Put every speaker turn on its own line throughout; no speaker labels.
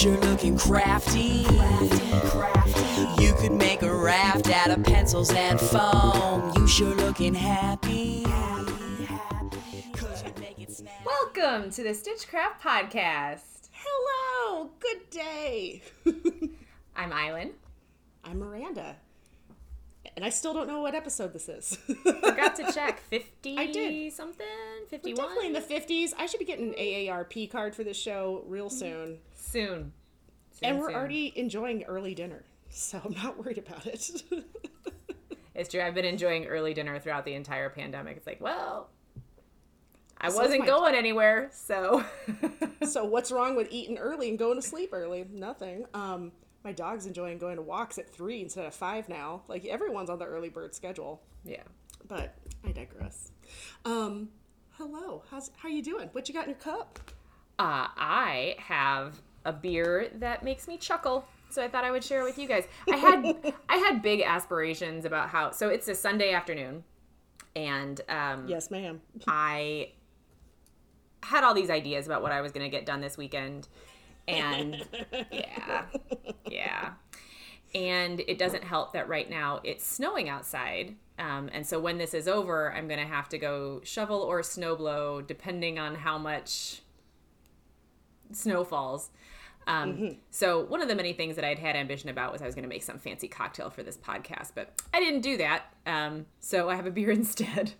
sure looking crafty. You could make a raft out of pencils and foam. You sure looking happy. 'Cause you make it snap.
Welcome to the Stitchcraft Podcast.
Hello, good day.
I'm Island.
I'm Miranda. And I still don't know what episode this is.
Forgot to check. 50
I did.
something?
We're
51?
definitely in the 50s. I should be getting an AARP card for this show real
Mm-hmm.
soon.
Soon. Soon,
And we're
soon.
already enjoying early dinner, so I'm not worried about it.
It's true. I've been enjoying early dinner throughout the entire pandemic. It's like, well, I
So
wasn't going anywhere, so.
so what's wrong with eating early and going to sleep early? Nothing. Um, my dog's enjoying going to walks at three instead of five now. Like everyone's on the early bird schedule.
yeah.
But I digress. Um, hello. How's how you doing? What you got in your cup?
Uh, I have a beer that makes me chuckle, so I thought I would share it with you guys. I had I had big aspirations about how. So it's a Sunday afternoon, and um,
Yes, ma'am.
I had all these ideas about what I was going to get done this weekend. And yeah, yeah. And it doesn't help that right now it's snowing outside. Um, and so when this is over, I'm going to have to go shovel or snowblow, depending on how much snow falls. Um, So one of the many things that I'd had ambition about was I was going to make some fancy cocktail for this podcast, but I didn't do that. Um, so I have a beer instead.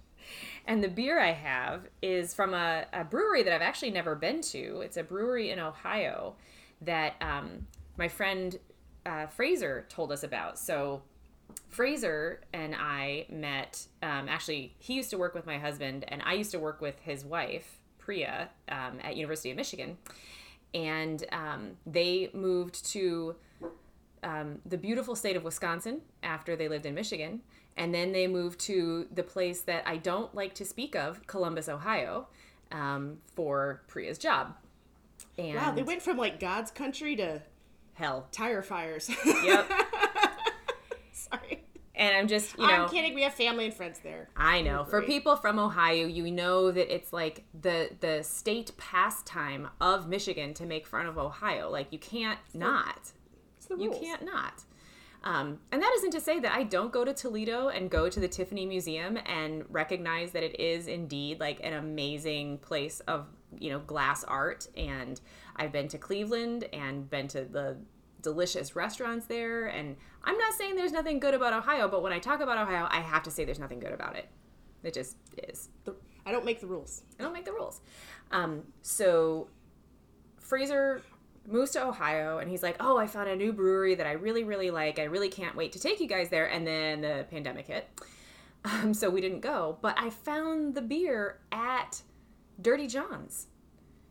And the beer I have is from a, a brewery that I've actually never been to. It's a brewery in Ohio that um, my friend uh, Fraser told us about. So Fraser and I met. Um, actually, he used to work with my husband, and I used to work with his wife Priya um, at University of Michigan. And um, they moved to um, the beautiful state of Wisconsin after they lived in Michigan. And then they moved to the place that I don't like to speak of, Columbus, Ohio, um, for Priya's job. And
Wow, they went from like God's country to
hell.
tire fires.
Yep. And I'm just, you know.
I'm kidding. We have family and friends there.
I know. For people from Ohio, you know that it's like the the state pastime of Michigan to make fun of Ohio. Like you can't not.
It's the
You can't not. Um, and that isn't to say that I don't go to Toledo and go to the Tiffany Museum and recognize that it is indeed like an amazing place of you know glass art. And I've been to Cleveland and been to the delicious restaurants there. And I'm not saying there's nothing good about Ohio, but when I talk about Ohio, I have to say there's nothing good about it. It just is.
I don't make the rules.
I don't make the rules. Um, so Fraser moves to Ohio and he's like, Oh, I found a new brewery that I really, really like. I really can't wait to take you guys there. And then the pandemic hit. Um, so we didn't go. But I found the beer at Dirty John's.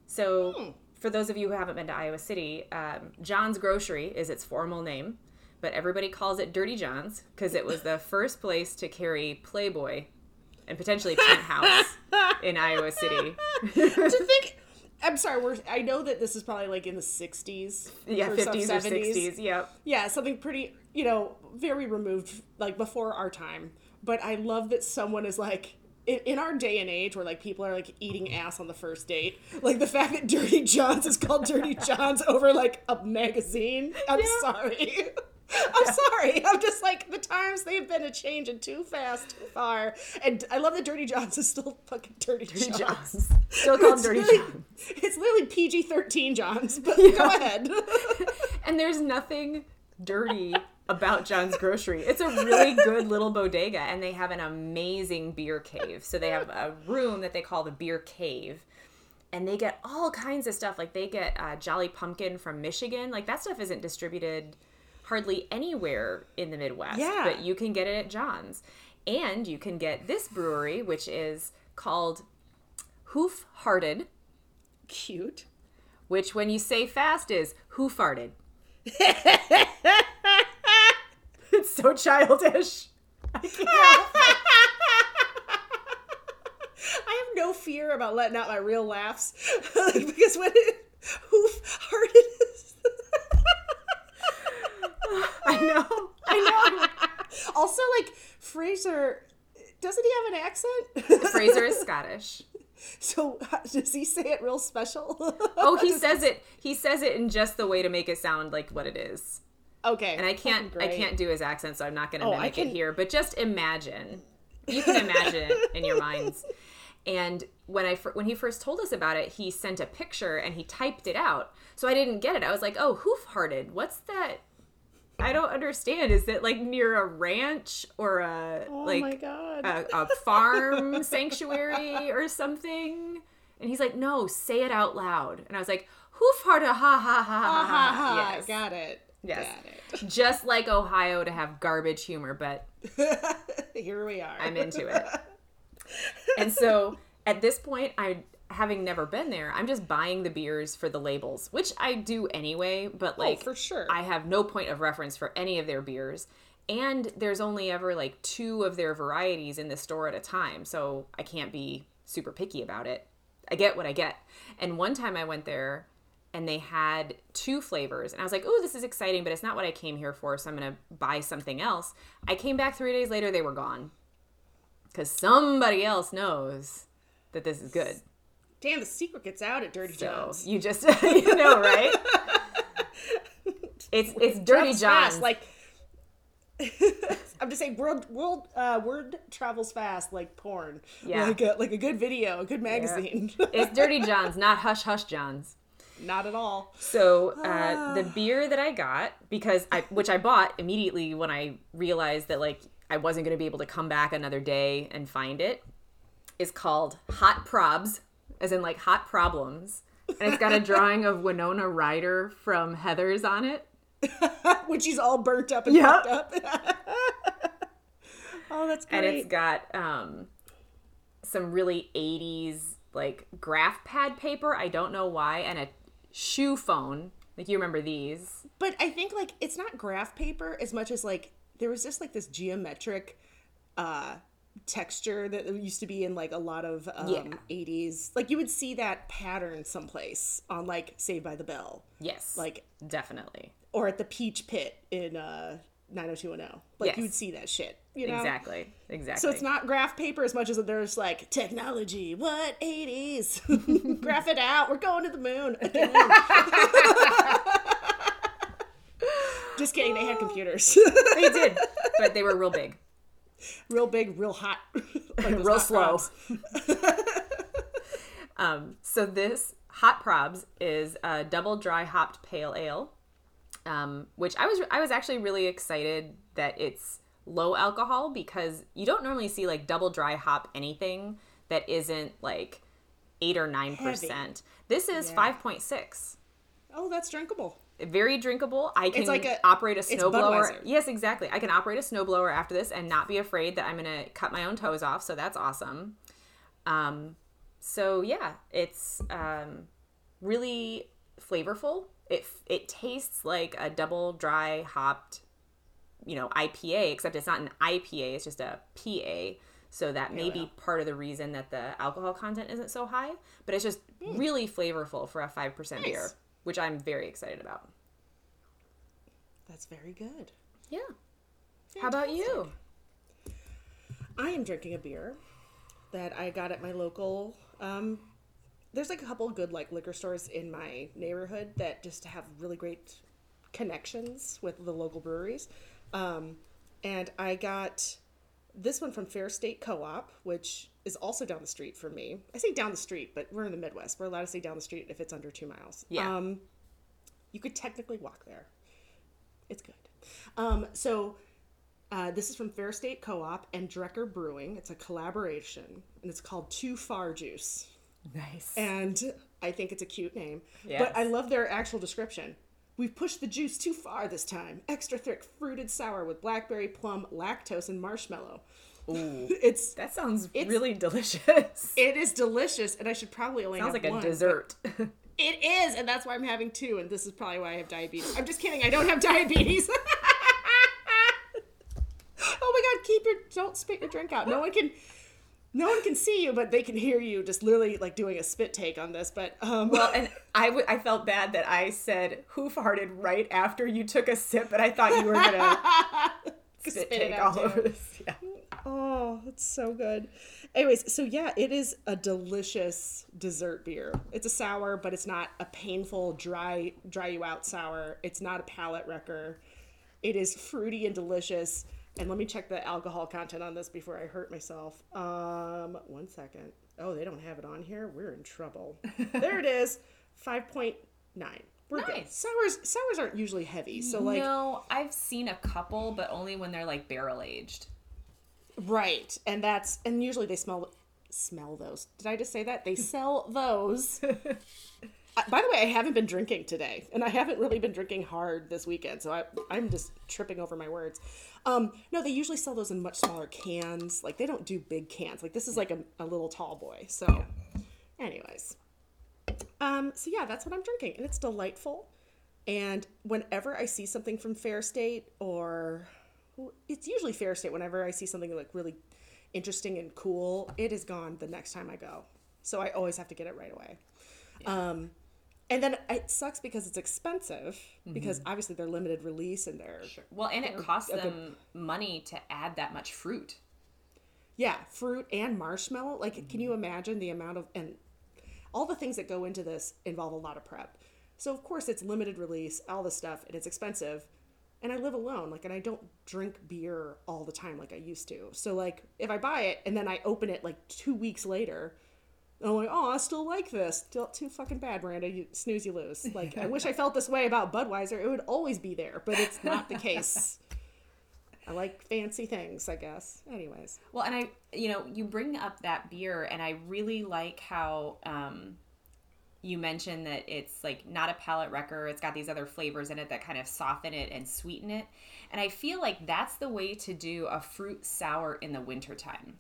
So for those of you who haven't been to Iowa City, um, John's Grocery is its formal name. But everybody calls it Dirty John's because it was the first place to carry Playboy and potentially Penthouse in Iowa City.
to think. I'm sorry. We're. I know that this is probably like in the 60s.
Yeah,
or some
50s or 60s. Yep.
Yeah, something pretty. You know, very removed, like before our time. But I love that someone is like. In, in our day and age, where like people are like eating ass on the first date, like the fact that Dirty Johns is called Dirty Johns over like a magazine. I'm
Yeah.
sorry. I'm sorry. I'm just like the times they've been a changing too fast, too far. And I love that Dirty Johns is still fucking Dirty,
Dirty
Johns.
Johns. Still called Dirty
really-
Johns.
It's literally PG 13 Johns, but go ahead.
And there's nothing dirty about John's Grocery. It's a really good little bodega, and they have an amazing beer cave. So they have a room that they call the beer cave. And they get all kinds of stuff. Like they get uh, Jolly Pumpkin from Michigan. Like that stuff isn't distributed hardly anywhere in the Midwest.
Yeah.
But you can get it at John's. And you can get this brewery, which is called Hoof Hearted,
Cute.
which when you say fast is who farted. it's so childish. I can't.
I have no fear about letting out my real laughs because when it hoof hearted is.
I know. I know.
also, like Fraser, doesn't he have an accent?
Fraser is Scottish.
So does he say it real special?
Oh, he says it. He says it in just the way to make it sound like what it is.
Okay.
And I can't. I can't do his accent, so I'm not going to
Oh, I
mimic
can-
it here. But just imagine. You can imagine it in your minds. And when I when he first told us about it, he sent a picture and he typed it out. So I didn't get it. I was like, "Oh, hoof-hearted. What's that?" I don't understand. Is it like near a ranch or a
Oh
like
my god.
a, a farm sanctuary or something? And he's like, "No, say it out loud." And I was like, "Hoof-hearted, ha ha ha ha ha
ha, ha,
ha."
ha.
Yes.
Got it.
Yes. Just like Ohio to have garbage humor, but.
Here we are.
I'm into it. And so at this point, I having never been there, I'm just buying the beers for the labels, which I do anyway, but oh, like
Oh, for sure.
I have no point of reference for any of their beers. And there's only ever like two of their varieties in the store at a time, so I can't be super picky about it. I get what I get. And one time I went there and they had two flavors and I was like, "Oh, this is exciting, but it's not what I came here for, so I'm going to buy something else." I came back 3 days later, they were gone. Cuz somebody else knows that this is good.
Damn, the secret gets out at Dirty
So,
John's.
you just you know, right? It's it's Dirty John's.
fast, like I'm just saying, world world uh, word travels fast like porn.
Yeah.
like a, like a good video, a good magazine.
it's Dirty John's, not Hush Hush John's.
Not at all.
So uh, the beer that I got because I which I bought immediately when I realized that like I wasn't going to be able to come back another day and find it is called Hot Probs, as in like hot problems, and it's got a drawing of Winona Ryder from Heathers on it.
which she's all burnt up and
Yep.
fucked up. oh, that's great.
and it's got um some really 80s like graph pad paper i don't know why and a shoe phone like you remember these
But I think like it's not graph paper as much as like there was just like this geometric uh texture that used to be in like a lot of um
Yeah.
80s. Like you would see that pattern someplace on like Saved by the Bell
yes
Like-
definitely
or at the Peach Pit in uh 90210. Like
Yes.
you would see that shit, you know?
exactly exactly
So it's not graph paper as much as there's like technology. What 80s? graph it out. We're going to the moon. again. Just kidding. They had computers.
they did but they were real big
real big, real hot, like
real
hot
slow um so this hot probs is a double dry hopped pale ale um, which I was I was actually really excited that it's low alcohol because you don't normally see like double dry hop anything that isn't like eight or nine percent. This is
Yeah.
five point six.
Oh, that's drinkable.
Very drinkable. I can
like a-
operate a snowblower. Yes, exactly. I can operate a snowblower after this and not be afraid that I'm gonna cut my own toes off. So that's awesome. Um, so yeah, it's um, really flavorful. It it tastes like a double dry hopped, you know, IPA, except it's not an IPA. It's just a PA. So that may be part of the reason that the alcohol content isn't so high. But it's just really flavorful for a five percent beer, which I'm very excited about.
That's very good.
Yeah. How about you?
I am drinking a beer that I got at my local. Um, there's like a couple of good like liquor stores in my neighborhood that just have really great connections with the local breweries. Um, and I got this one from Fair State Co-op, which is also down the street from me. I say down the street, but we're in the Midwest. We're allowed to say down the street if it's under two miles.
Yeah.
Um, you could technically walk there. It's good. Um, so uh, this is from Fair State Co-op and Drekker Brewing. It's a collaboration, and it's called Too Far Juice.
Nice.
And I think it's a cute name.
Yes.
But I love their actual description. We've pushed the juice too far this time. Extra thick, fruited sour with blackberry, plum, lactose, and marshmallow.
Ooh,
It's
that sounds
It's-
really delicious.
it is delicious, and I should probably only
Sounds
have
like a
one.
dessert.
It is, and that's why I'm having two, and this is probably why I have diabetes. I'm just kidding. I don't have diabetes. oh my god, keep your don't spit your drink out. No one can no one can see you, but they can hear you just literally like doing a spit take on this. But um
well, and I, w- I felt bad that I said hoof hearted right after you took a sip, but I thought you were gonna spit
Spit
take all
too.
over this. Yeah.
Oh, it's so good. Anyways, so yeah, it is a delicious dessert beer. It's a sour, but it's not a painful, dry, dry you out sour. It's not a palate wrecker. It is fruity and delicious. And let me check the alcohol content on this before I hurt myself. Um, one second. Oh, they don't have it on here. We're in trouble. there it is, five point nine. We're good.
Nice.
Sours sours aren't usually heavy, so like
no, I've seen a couple, but only when they're like barrel aged.
Right. And that's and usually they smell smell those. Did I just say that? They sell those. By the way, I haven't been drinking today, and I haven't really been drinking hard this weekend, so I, I'm just tripping over my words. Um, no, they usually sell those in much smaller cans. Like they don't do big cans. Like this is like a, a little tall boy. So, anyways, um, so yeah, that's what I'm drinking, and it's delightful. And whenever I see something from Fair State, or it's usually Fair State, whenever I see something like really interesting and cool, it is gone the next time I go. So I always have to get it right away. Um, and then it sucks because it's expensive mm-hmm. because obviously they're limited release and they're
Well, and it costs them money to add that much fruit.
yeah fruit and marshmallow. Like, can you mm-hmm. imagine the amount of and all the things that go into this involve a lot of prep. So of course it's limited release, all this stuff, and it's expensive. And I live alone, like, and I don't drink beer all the time like I used to. So like, if I buy it and then I open it like two weeks later, I'm like, oh, I still like this. Still too fucking bad, Miranda. You snooze, you lose. Like, I wish I felt this way about Budweiser. It would always be there, but it's not the case. I like fancy things, I guess. Anyways,
Well, and I, you know, you bring up that beer, and I really like how um, you mentioned that it's like not a palate wrecker. It's got these other flavors in it that kind of soften it and sweeten it. And I feel like that's the way to do a fruit sour in the wintertime.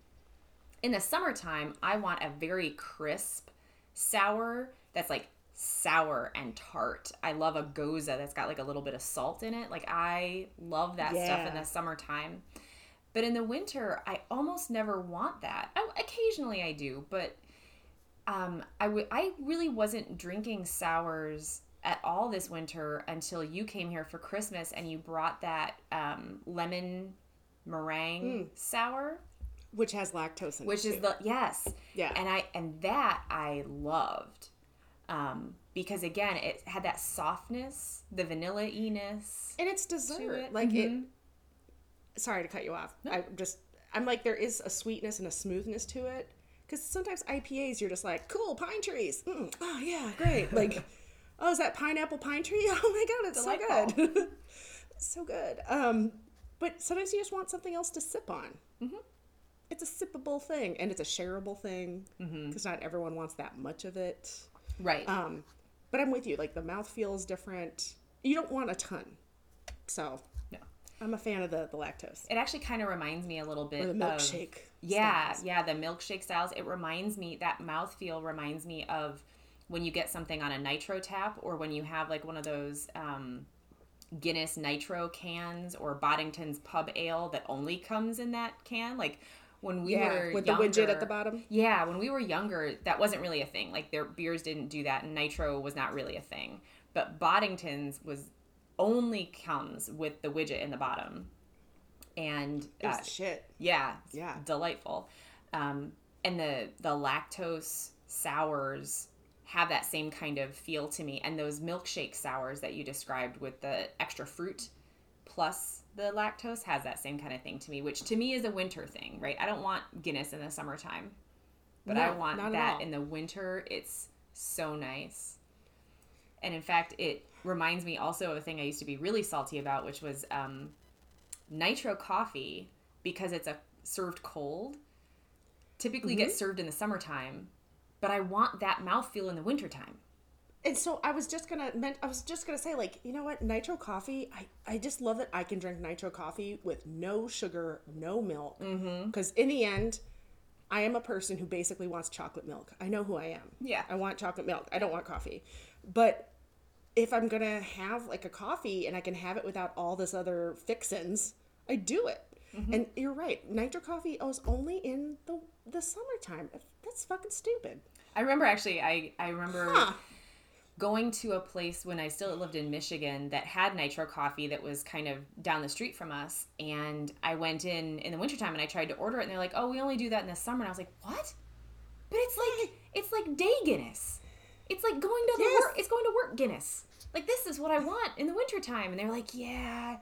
In the summertime, I want a very crisp sour that's like sour and tart. I love a gose that's got like a little bit of salt in it. Like I love that stuff in the summertime. But in the winter, I almost never want that. I, occasionally I do, but um, I w- I really wasn't drinking sours at all this winter until you came here for Christmas and you brought that um, lemon meringue sour,
which has lactose in it.
which
is
the yes,
Yeah.
and I and that I loved um, because again it had that softness, the vanilla iness.
and it's dessert.
it.
Like it. Sorry to cut you off. I just I'm like there is a sweetness and a smoothness to it because sometimes IPAs you're just like cool pine trees. Mm, oh yeah, great. Like oh is that pineapple pine tree? Oh my god, it's so good. so good. Um, but sometimes you just want something else to sip on. Mm-hmm. It's a sippable thing and it's a shareable thing because not everyone wants that much of it.
Right.
Um, but I'm with you. Like the mouth feels different. You don't want a ton. So
no.
I'm a fan of the, the lactose.
It actually kind of reminds me a little bit
Or the
of
milkshake.
Yeah,
styles.
yeah, the milkshake styles. It reminds me that mouthfeel reminds me of when you get something on a nitro tap or when you have like one of those um, Guinness nitro cans or Boddington's pub ale that only comes in that can. Like when we
Yeah,
were
with the widget at the bottom.
Yeah, when we were younger, that wasn't really a thing. Like their beers didn't do that, and nitro was not really a thing. But Boddington's was only comes with the widget in the bottom, and uh,
shit.
yeah,
Yeah.
delightful. Um, and the the lactose sours have that same kind of feel to me, and those milkshake sours that you described with the extra fruit plus the lactose has that same kind of thing to me, which to me is a winter thing, right? I don't want Guinness in the summertime, but I want that in the winter. It's so nice. And in fact, it reminds me also of a thing I used to be really salty about, which was um, nitro coffee because it's a served cold. Typically
Mm-hmm.
gets served in the summertime, but I want that mouthfeel in the wintertime.
And so I was just gonna meant I was just gonna say like you know what? Nitro coffee I I just love that I can drink nitro coffee with no sugar no milk. Mm-hmm. Because in the end I am a person who basically wants chocolate milk. I know who I am.
Yeah.
I want chocolate milk. I don't want coffee. But if I'm gonna have like a coffee and I can have it without all this other fixins I do it. Mm-hmm. And you're right. Nitro coffee is only in the the summertime. That's fucking stupid.
I remember actually, I I remember
Huh.
Going to a place when I still lived in Michigan that had nitro coffee that was kind of down the street from us. And I went in in the wintertime and I tried to order it and they're like, oh, we only do that in the summer. And I was like, what? But it's like, it's like day Guinness. It's like going to the
Yes.
work, it's going to work Guinness. Like, this is what I want in the wintertime. And they're like, yeah,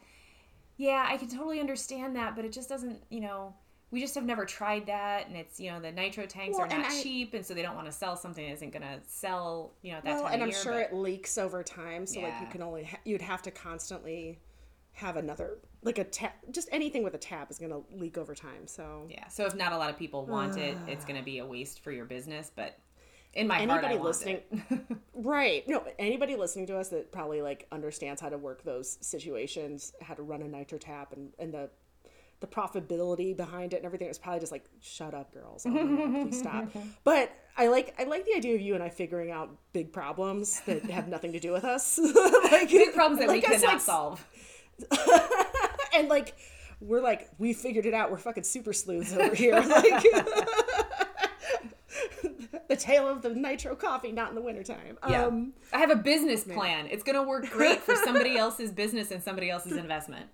yeah, I can totally understand that, but it just doesn't, you know, we just have never tried that, and it's you know the nitro tanks
Well,
are
and
not
I-
cheap, and so they don't want to sell something that isn't going to sell, you know, at that
well,
time
and I'm
year.
sure
but-
it leaks over time. So like you can only ha- you'd have to constantly have another like a tap. Just anything with a tap is gonna leak over time. So
yeah. So if not a lot of people want it, it's going to be a waste for your business. But in my heart,
anybody
want
listening, right? No, anybody listening to us that probably like understands how to work those situations, how to run a nitro tap, and and the the profitability behind it and everything. It's probably just like, shut up, girls. Oh God, please stop. But I like I like the idea of you and I figuring out big problems that have nothing to do with us. like
big problems that we
like us,
cannot
like,
solve.
and like we're like we figured it out we're fucking super sleuths over here like the tale of the nitro coffee not in the wintertime
Yeah.
um
I have a business plan. It's going to work great for somebody else's business and somebody else's investment.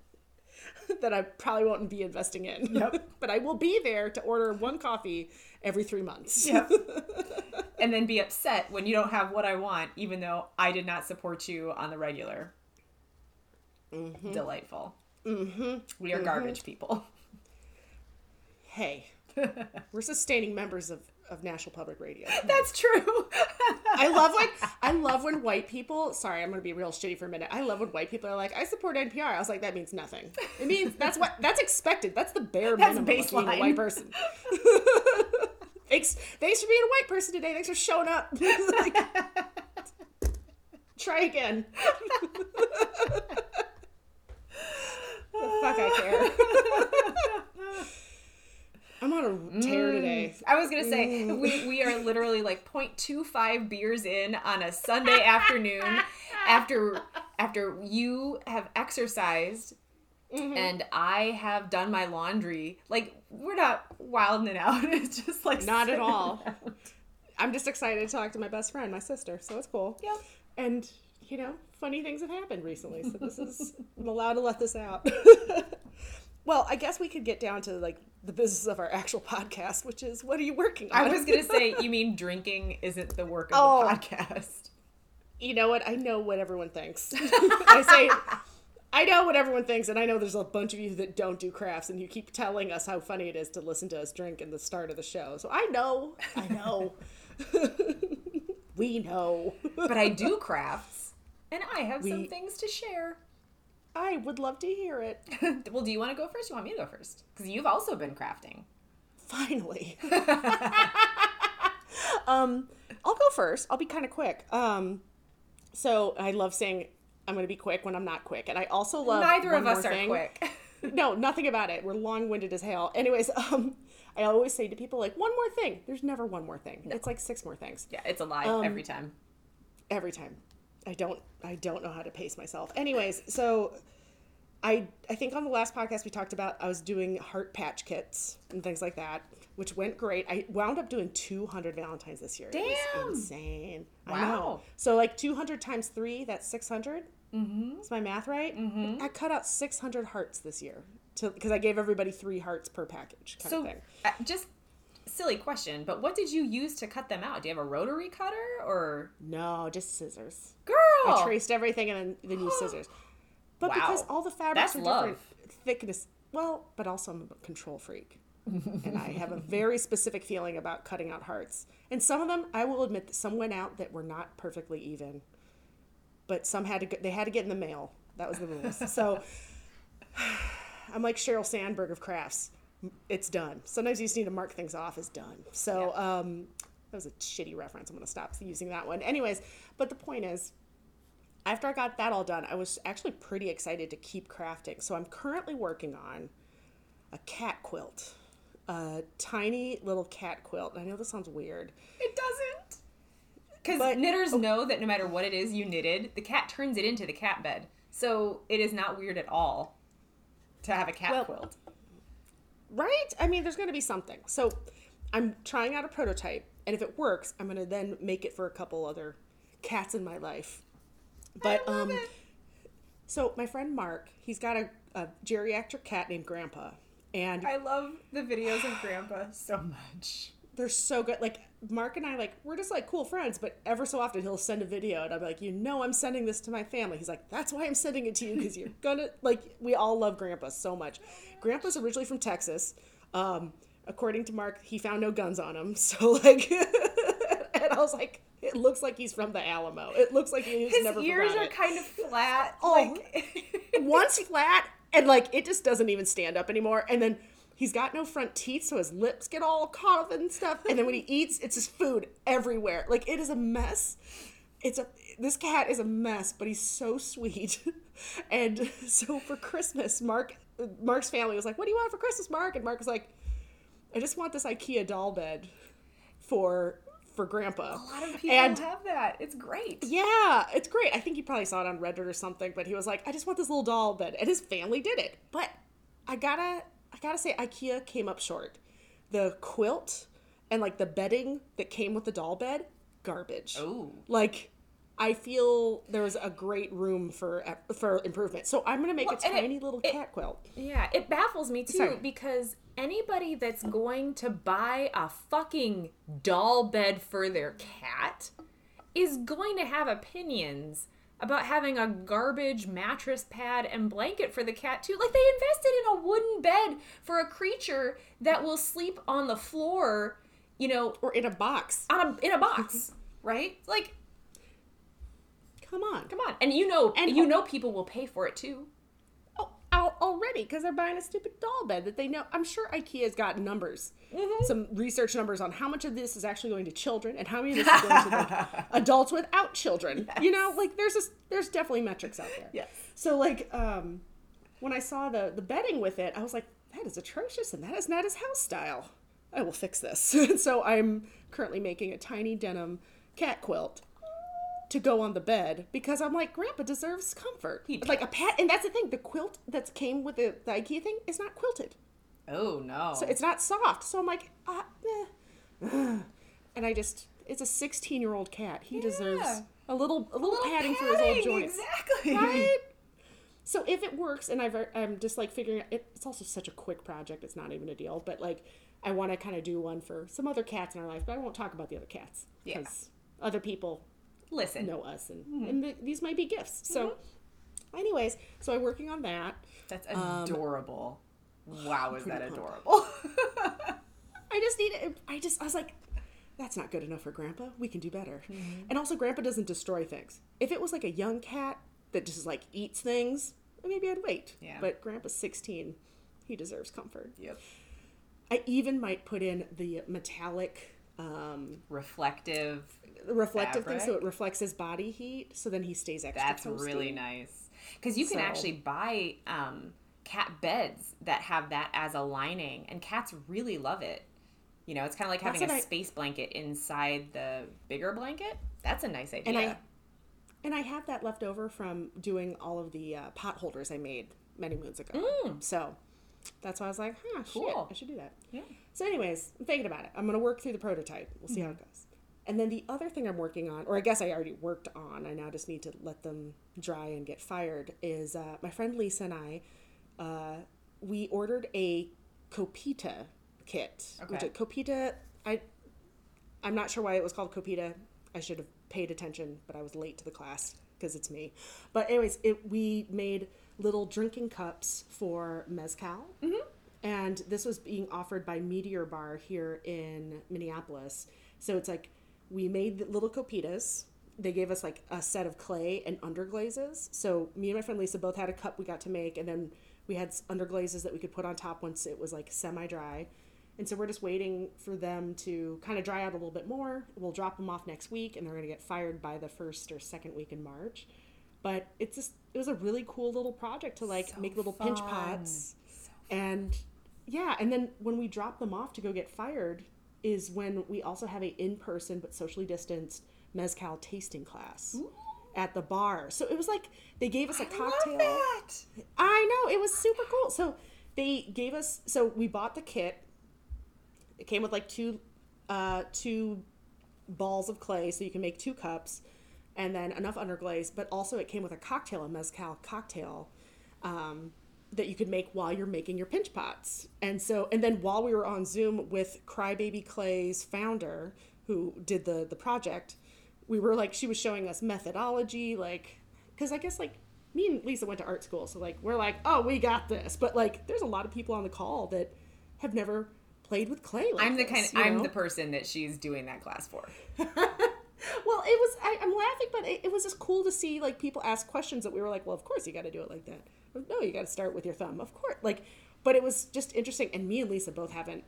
that i probably won't be investing in
Yep.
but i will be there to order one coffee every three months
Yep. and then be upset when you don't have what I want, even though I did not support you on the regular. Delightful. Mm-hmm. We are garbage people.
hey we're sustaining members of of national public radio
That's true.
I love when I love when white people. Sorry, I'm gonna be real shitty for a minute. I love when white people are like, "I support NPR." I was like, that means nothing. It means that's what that's expected. That's the bare
That's
minimum of being a white person. thanks, thanks for being a white person today. Thanks for showing up. Like, try again. the fuck I care. I'm on a tear mm. today.
I was gonna say mm. we, we are literally like 0.25 beers in on a Sunday afternoon after after you have exercised mm-hmm. and I have done my laundry. Like we're not wilding it out. It's just like
Not at all.
around.
I'm just excited to talk to my best friend, my sister. So it's cool.
Yep.
And you know, funny things have happened recently, so this is I'm allowed to let this out. Well, I guess we could get down to like the business of our actual podcast, which is what are you working on?
I was gonna say you mean drinking isn't the work of
Oh.
the podcast.
you know what? I know what everyone thinks. I say I know what everyone thinks, and I know there's a bunch of you that don't do crafts, and you keep telling us how funny it is to listen to us drink in the start of the show. So I know, I know, we know.
But I do crafts and I have some things to share.
I would love to hear it.
well, do you want to go first? Or you want me to go first? Because you've also been crafting.
Finally. um, I'll go first. I'll be kind of quick. Um, so I love saying I'm going to be quick when I'm not quick, and I also love
Neither of us are
thing.
quick.
no, nothing about it. We're long-winded as hell. Anyways, um, I always say to people like one more thing. There's never one more thing. It's like six more things
yeah, it's a lie
Um,
every time.
every time. I don't I don't know how to pace myself. Anyways, so I I think on the last podcast we talked about I was doing heart patch kits and things like that, which went great. I wound up doing 200 Valentines this year. It
Damn.
was insane. I
Wow.
know. So like 200 times 3, that's 600. Mm-hmm. Is my math right? Mm-hmm. I cut out 600 hearts this year because I gave everybody 3 hearts per package kind
So,
of thing.
uh, just silly question, but what did you use to cut them out? Do you have a rotary cutter or
No, just scissors.
girl?
I traced everything and then, then used scissors. But because all the fabrics
That's
are
love.
different thickness, well, but also I'm a control freak. and I have a very specific feeling about cutting out hearts. And some of them, I will admit, that some went out that were not perfectly even. But some had to go, they had to get in the mail. That was the rules. so I'm like Sheryl Sandberg of crafts. It's done. Sometimes you just need to mark things off as done. So um, that was a shitty reference. I'm going to stop using that one. Anyways, but the point is, after I got that all done, I was actually pretty excited to keep crafting. So I'm currently working on a cat quilt, a tiny little cat quilt. I know this sounds weird.
It doesn't. Because knitters know that no matter what it is you knitted, the cat turns it into the cat bed. So it is not weird at all to have a cat
Well-
quilt.
Right? I mean, there's going to be something. So I'm trying out a prototype, and if it works, I'm going to then make it for a couple other cats in my life. But um so my friend Mark, he's got a, a geriatric cat named Grandpa. And
I love the videos of Grandpa so much.
They're so good. Like Mark and I, like we're just like cool friends. But ever so often he'll send a video, and I'm like, you know, I'm sending this to my family. He's like, that's why I'm sending it to you because you're gonna like. We all love Grandpa so much. Grandpa's originally from Texas. Um, according to Mark, he found no guns on him. So like, and I was like, it looks like he's from the Alamo. It looks like he's
His
never
ears are
it.
kind of flat.
Oh.
like
One's flat and like it just doesn't even stand up anymore. And then he's got no front teeth, so his lips get all caught up and stuff. And then when he eats, it's just food everywhere. Like it is a mess. It's a this cat is a mess, but he's so sweet. and so for Christmas, Mark Mark's family was like, "What do you want for Christmas, Mark?" And Mark was like, "I just want this IKEA doll bed for for Grandpa."
a lot of people
and
have that. It's great.
yeah, it's great. I think he probably saw it on Reddit or something, but he was like, I just want this little doll bed. And his family did it. But I gotta I gotta say IKEA came up short. The quilt and like the bedding that came with the doll bed, garbage.
Ooh.
Like I feel there was a great room for for improvement. So I'm gonna make
Well,
a
and it-
tiny little
it-
cat quilt.
Yeah, it baffles me too
Sorry.
because anybody that's going to buy a fucking doll bed for their cat is going to have opinions about having a garbage mattress pad and blanket for the cat too. Like they invested in a wooden bed for a creature that will sleep on the floor, you know,
Or in a box.
on a in a box, right? Like
Come on.
come on. And you know
And-
you know people will pay for it too.
Already because they're buying a stupid doll bed that they know. I'm sure IKEA's got numbers, some research numbers on how much of this is actually going to children and how many of this is going to like, adults without children. You know, like there's this, there's definitely metrics out there.
Yes.
So like, um, when I saw the the bedding with it, I was like, that is atrocious, and that is not his house style. I will fix this. So I'm currently making a tiny denim cat quilt to go on the bed because I'm like, Grandpa deserves comfort.
He
like a pet, and that's the thing. The quilt that came with the, the IKEA thing is not quilted.
Oh no.
So it's not soft. So I'm like, ah, eh. and I just, it's a 16 year old cat. He deserves a little, a little, padding, for his old joints.
Exactly.
Right? So if it works, and I've, I'm just like figuring out, it, it's also such a quick project. It's not even a deal, but like, I want to kind of do one for some other cats in our life, but I won't talk about the other cats
Yeah.
because other people
Listen.
know us, and, mm-hmm. and th- these might be gifts. So, mm-hmm. anyways, so I'm working on that.
That's um, adorable. wow, is that adorable?
I just need it. I just, I was like, that's not good enough for Grandpa. We can do better. Mm-hmm. And also, Grandpa doesn't destroy things. If it was like a young cat that just like eats things, maybe I'd wait.
Yeah.
But Grandpa's 16. He deserves comfort.
yep.
I even might put in the metallic um,
Reflective.
Reflective thing so it reflects his body heat so then he stays extra
That's
toasty.
really nice. Because you can
So-
actually buy um, cat beds that have that as a lining, and cats really love it. You know, it's kind of like
That's
having a space blanket inside the bigger blanket. That's a nice idea.
And I and I have that left over from doing all of the uh, pot holders I made many moons ago. So that's why I was like, huh, shit,
Mm. Cool.
I should do that.
Yeah.
So, anyways, I'm thinking about it. I'm gonna work through the prototype. We'll see how it goes. And then the other thing I'm working on, or I guess I already worked on, I now just need to let them dry and get fired, is uh, my friend Lisa and I, uh, we ordered a Copita kit. Which
Okay.
a Copita, I, I'm not sure why it was called Copita. I should have paid attention, but I was late to the class because it's me. But anyways, it we made little drinking cups for mezcal, and this was being offered by Meteor Bar here in Minneapolis. So it's like we made the little copitas. They gave us like a set of clay and underglazes. So me and my friend Lisa both had a cup we got to make, and then we had underglazes that we could put on top once it was like semi dry. And so we're just waiting for them to kind of dry out a little bit more. We'll drop them off next week, and they're going to get fired by the first or second week in March. But it's just it was a really cool little project to like
So
make little pinch
fun.
pots, and yeah, and then when we drop them off to go get fired, is when we also have a in person but socially distanced mezcal tasting class at the bar. So it was like they gave us a cocktail.
that.
I know it was super cool. So they gave us. So we bought the kit. It came with like two, uh, two balls of clay, so you can make two cups. and then enough underglaze, but also it came with a cocktail, a mezcal cocktail. Um, that you could make while you're making your pinch pots. And so, and then while we were on Zoom with Crybaby Clay's founder, who did the the project, we were like, she was showing us methodology, like, because I guess like me and Lisa went to art school, so like we're like, oh, we got this. But like, there's a lot of people on the call that have never played with clay. Like
I'm the
this,
kind.
Of,
I'm
know?
the person that she's doing that class for.
Well, it was. I, I'm laughing, but it, it was just cool to see like people ask questions that we were like, well, of course you got to do it like that. No, you got to start with your thumb, of course. Like, but it was just interesting. And me and Lisa both haven't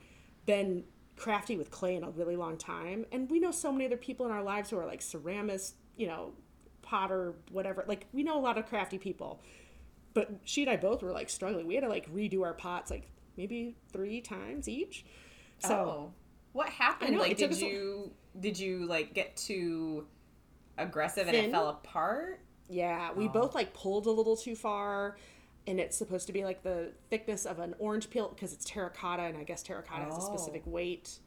been crafty with clay in a really long time, and we know so many other people in our lives who are like ceramists, you know, potter, whatever. Like, we know a lot of crafty people, but she and I both were like struggling. We had to like redo our pots like maybe three times each. So.
oh, what happened?
know,
like, did
us a-
you did you like get too aggressive and it fell apart?
Yeah, we oh. both like pulled a little too far, and it's supposed to be like the thickness of an orange peel because it's terracotta, and I guess terracotta has a specific
Oh.
weight.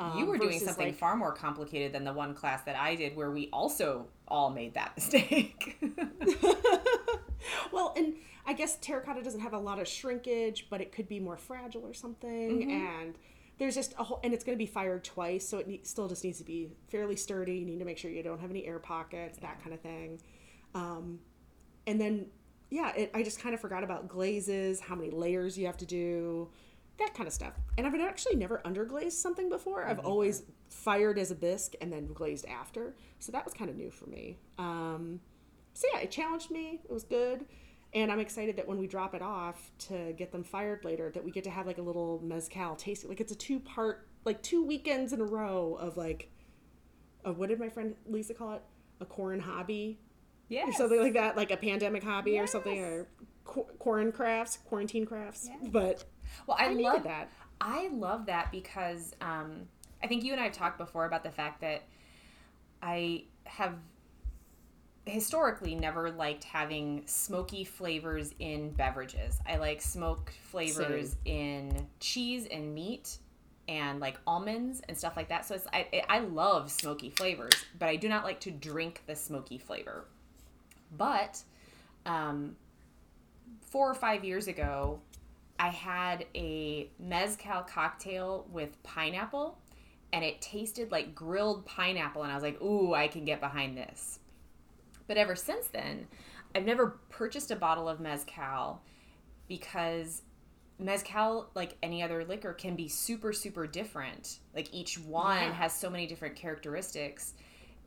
you
um,
were doing something
like-
far more complicated than the one class that I did, where we also all made that mistake.
Well, and I guess terracotta doesn't have a lot of shrinkage, but it could be more fragile or something, and there's just a whole, and it's going to be fired twice, so it ne- still just needs to be fairly sturdy. You need to make sure you don't have any air pockets, that kind of thing. Um, and then, yeah, it, I just kind of forgot about glazes, how many layers you have to do, that kind of stuff. And I've actually never underglazed something before. I've always fired as a bisque and then glazed after, so that was kind of new for me. Um, so yeah, it challenged me. It was good. And I'm excited that when we drop it off to get them fired later, that we get to have like a little mezcal tasting. Like it's a two part, like two weekends in a row of like, of what did my friend Lisa call it? A corn hobby
yeah,
or something like that, like a pandemic hobby or something, or qu- quarantine crafts, quarantine crafts.
Yes.
But
Well, I,
I
love
that.
I love that because um, I think you and I have talked before about the fact that I have historically never liked having smoky flavors in beverages. I like smoked flavors in cheese and meat and like almonds and stuff like that. So it's I I love smoky flavors, but I do not like to drink the smoky flavor. But um, four or five years ago, I had a mezcal cocktail with pineapple, and it tasted like grilled pineapple, and I was like, "Ooh, I can get behind this." But ever since then, I've never purchased a bottle of mezcal because mezcal, like any other liquor, can be super, super different. Like each one
Yeah.
has so many different characteristics,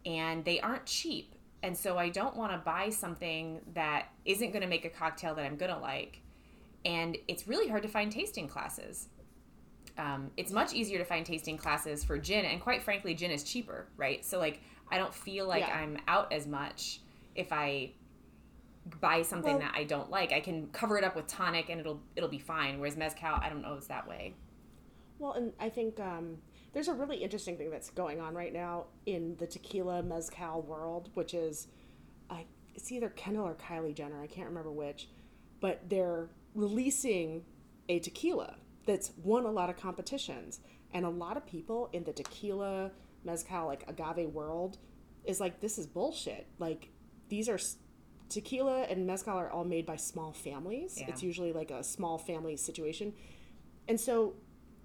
and they aren't cheap. And so I don't want to buy something that isn't going to make a cocktail that I'm going to like. And it's really hard to find tasting classes. Um, it's much easier to find tasting classes for gin, and quite frankly, gin is cheaper, right? So like, I don't feel like
Yeah.
I'm out as much if I buy something
Well-
that I don't like. I can cover it up with tonic, and it'll it'll be fine. Whereas mezcal, I don't know it's that way.
Well, and I think um, there's a really interesting thing that's going on right now in the tequila mezcal world, which is, I it's either Kendall or Kylie Jenner, I can't remember which, but they're releasing a tequila that's won a lot of competitions, and a lot of people in the tequila mezcal like agave world is like this is bullshit. Like these are tequila and mezcal are all made by small families.
Yeah.
It's usually like a small family situation. And so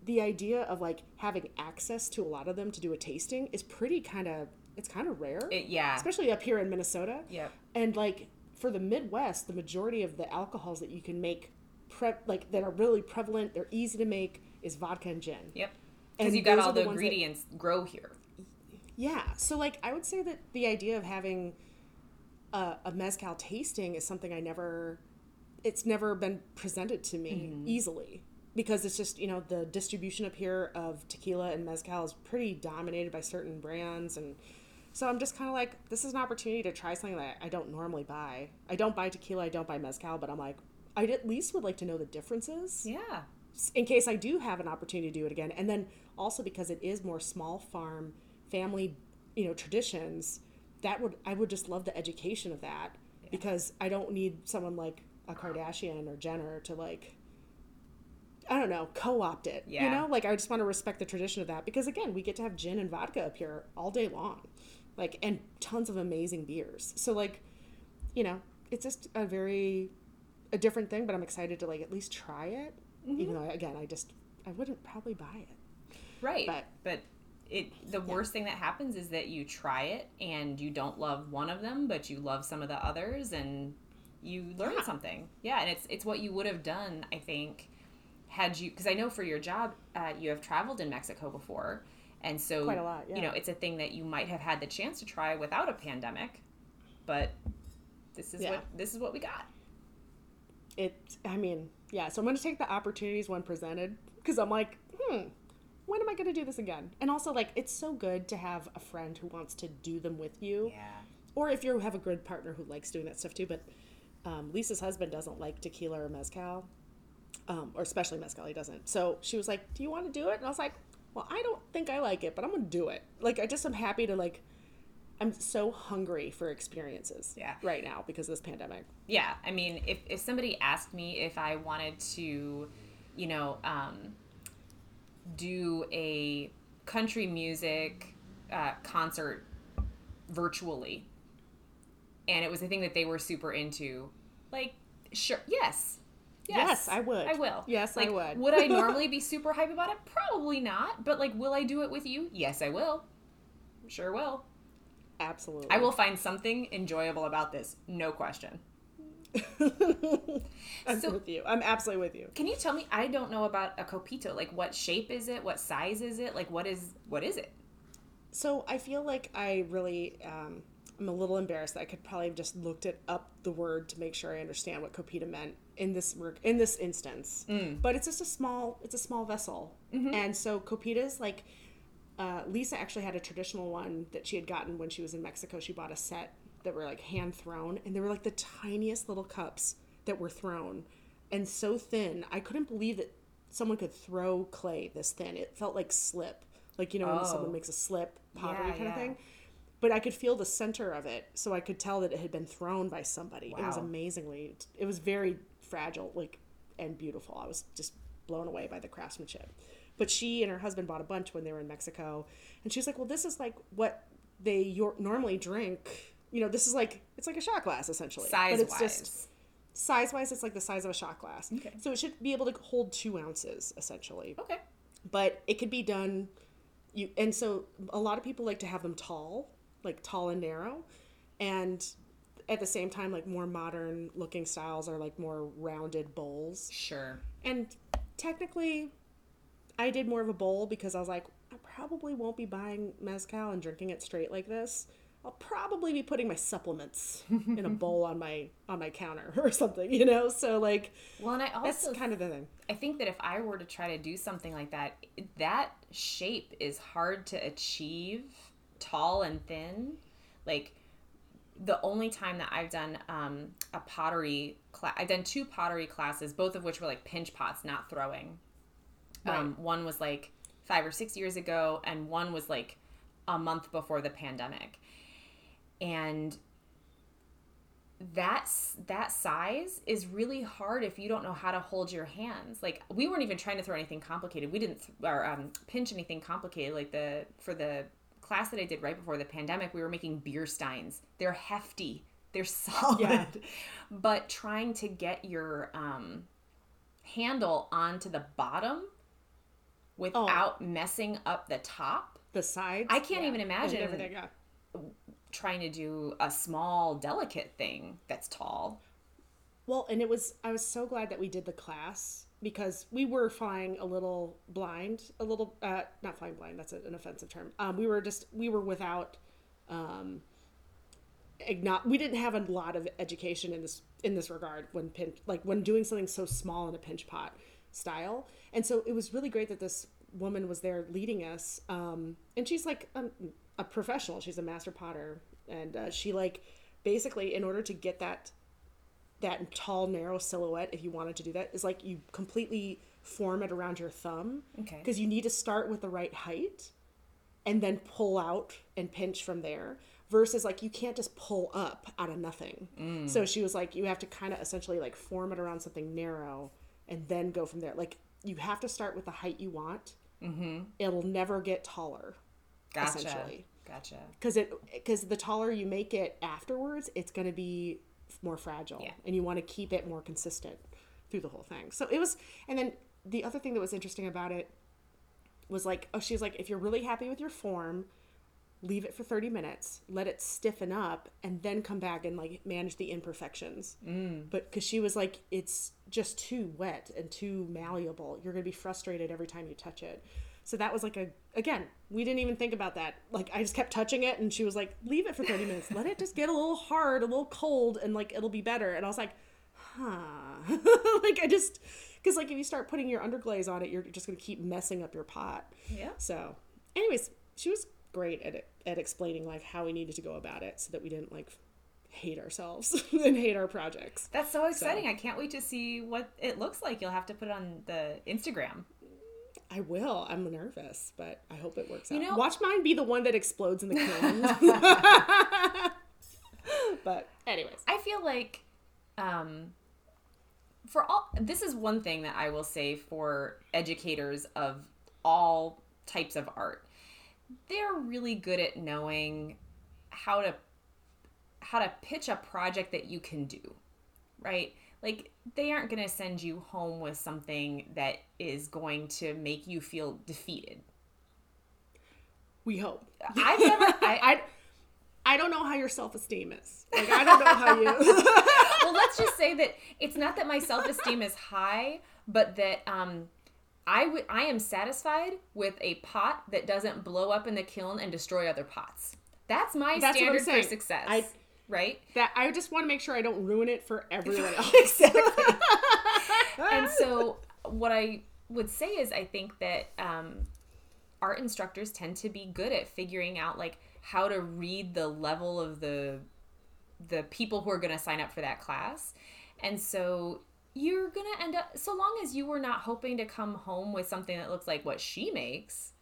the idea of like having access to a lot of them to do a tasting is pretty kind of it's kind of rare.
It, yeah.
especially up here in Minnesota.
Yep.
And like for the Midwest, the majority of the alcohols that you can make prep like that are really prevalent, they're easy to make is vodka and gin.
Yep. Because you got all
the
the
ones that-
ingredients grow here.
Yeah. So like I would say that the idea of having a, a mezcal tasting is something I never it's never been presented to me mm-hmm. easily because it's just, you know, the distribution up here of tequila and mezcal is pretty dominated by certain brands and so I'm just kind of like this is an opportunity to try something that I don't normally buy. I don't buy tequila, I don't buy mezcal, but I'm like I at least would like to know the differences
Yeah.
in case I do have an opportunity to do it again. And then also because it is more small farm family, you know, traditions, that would I would just love the education of that because I don't need someone like a Kardashian or Jenner to like I don't know, co-opt it. You know, like I just want to respect the tradition of that because again, we get to have gin and vodka up here all day long. like and tons of amazing beers. So like, you know, it's just a very a different thing, but I'm excited to like at least try it. Mm-hmm. Even though again, I just I wouldn't probably buy it.
Right.
But-
But, it the worst thing that happens is that you try it and you don't love one of them, but you love some of the others and you learn
Yeah.
something. Yeah, and it's it's what you would have done, I think, had you because I know for your job uh, you have traveled in Mexico before. And so
Quite a lot,
you know, it's a thing that you might have had the chance to try without a pandemic, but this is
Yeah.
what this is what we got.
It I mean, yeah, so I'm going to take the opportunities when presented cuz I'm like, hmm, when am I going to do this again? And also like it's so good to have a friend who wants to do them with you.
Yeah.
or if you have a good partner who likes doing that stuff too. But um, Lisa's husband doesn't like tequila or mezcal, um, or especially mezcal. He doesn't. So she was like, "Do you want to do it?" And I was like, "Well, I don't think I like it, but I'm gonna do it." Like, I just am happy to like. I'm so hungry for experiences.
Yeah.
Right now because of this pandemic.
yeah i mean if, if somebody asked me if i wanted to you know um, do a country music uh, concert virtually and it was a thing that they were super into like sure yes
Yes, I would.
i will
Yes, I would.
would i normally be super hype about it probably not but like will i do it with you yes i will sure will
Absolutely.
i will find something enjoyable about this no question
I'm
So-
with you. I'm absolutely with you.
Can you tell me? I don't know about a copito. Like, what shape is it? What size is it? Like, what is what is it?
So I feel like I really um, I'm a little embarrassed that I could probably have just looked it up the word to make sure I understand what copita meant in this work in this instance. But it's just a small it's a small vessel, and so copitas like uh, Lisa actually had a traditional one that she had gotten when she was in Mexico. She bought a set that were like hand thrown, and they were like the tiniest little cups that were thrown, and so thin. I couldn't believe that someone could throw clay this thin. It felt like slip, like you know when
Oh.
someone makes a slip pottery
Yeah,
kind
yeah.
of thing. But I could feel the center of it, so I could tell that it had been thrown by somebody. It was amazingly. It was very fragile, like and beautiful. I was just blown away by the craftsmanship. But she and her husband bought a bunch when they were in Mexico, and she's like, "Well, this is like what they yor- normally drink. You know, this is like it's like a shot glass essentially.
Size
but it's
wise.
just size wise, it's like the size of a shot glass.
Okay.
So it should be able to hold two ounces essentially
Okay.
but it could be done you and so a lot of people like to have them tall like tall and narrow. And at the same time like more modern looking styles are like more rounded bowls.
Sure.
and technically i did more of a bowl because i was like i probably won't be buying mezcal and drinking it straight like this. I'll probably be putting my supplements in a bowl on my on my counter or something you know? So like
Well, and I
that's
also
kind of the thing.
I think that if I were to try to do something like that, that shape is hard to achieve, tall and thin. Like the only time that I've done um, a pottery class, I've done two pottery classes, both of which were like pinch pots, not throwing. Um, one was like five or six years ago, and one was like a month before the pandemic. And that's that size is really hard if you don't know how to hold your hands like we weren't even trying to throw anything complicated we didn't th- or um, pinch anything complicated like the for the class that i did right before the pandemic we were making beer steins. They're hefty. They're solid.
Yeah.
but trying to get your um, handle onto the bottom without messing up the top.
The sides?
I can't
yeah,
even imagine-
yeah.
trying to do a small delicate thing that's tall.
Well, and it was I was so glad that we did the class because we were flying a little blind, a little uh not flying blind, that's an offensive term. Um we were just we were without um we didn't have a lot of education in this in this regard when pinch like when doing something so small in a pinch pot style. And so it was really great that this woman was there leading us um and she's like um, a professional, she's a master potter and uh, she like basically in order to get that that tall narrow silhouette if you wanted to do that is like you completely form it around your thumb
Okay.
because you need to start with the right height and then pull out and pinch from there versus like you can't just pull up out of nothing so she was like you have to kind of essentially like form it around something narrow and then go from there like you have to start with the height you want mm-hmm. it'll never get taller
Gotcha.
essentially
Gotcha.
because it because the taller you make it afterwards, it's going to be more fragile,
Yeah.
and you want to keep it more consistent through the whole thing. So it was, and then the other thing that was interesting about it was like, oh, she's like, if you're really happy with your form, leave it for 30 minutes, let it stiffen up, and then come back and like manage the imperfections. Mm. But because she was like, it's just too wet and too malleable. You're going to be frustrated every time you touch it. So that was like a, again, we didn't even think about that. Like, I just kept touching it, and she was like, leave it for 30 minutes, let it just get a little hard, a little cold, and like it'll be better. And I was like, huh. like, I just, because like if you start putting your underglaze on it, you're just going to keep messing up your pot.
Yeah.
So, anyways, she was great at at explaining like how we needed to go about it so that we didn't like hate ourselves and hate our projects.
That's so exciting. I can't wait to see what it looks like. You'll have to put it on the Instagram.
I will. I'm nervous, but I hope it works out.
know-
Watch mine be the one that explodes in the kiln. but anyways,
I feel like um for all this is one thing that I will say for educators of all types of art. They're really good at knowing how to how to pitch a project that you can do. Right? Like they aren't going to send you home with something that is going to make you feel defeated.
we hope.
I've never I,
I I don't know how your self esteem is. Like I don't know how you.
well, let's just say that it's not that my self esteem is high, but that um, I would I am satisfied with a pot that doesn't blow up in the kiln and destroy other pots. That's my
That's
standard for success.
I-
right?
that I just want to make sure I don't ruin it for everyone else.
exactly. and so, what I would say is, I think that um, art instructors tend to be good at figuring out like how to read the level of the the people who are going to sign up for that class, and so you're going to end up so long as you were not hoping to come home with something that looks like what she makes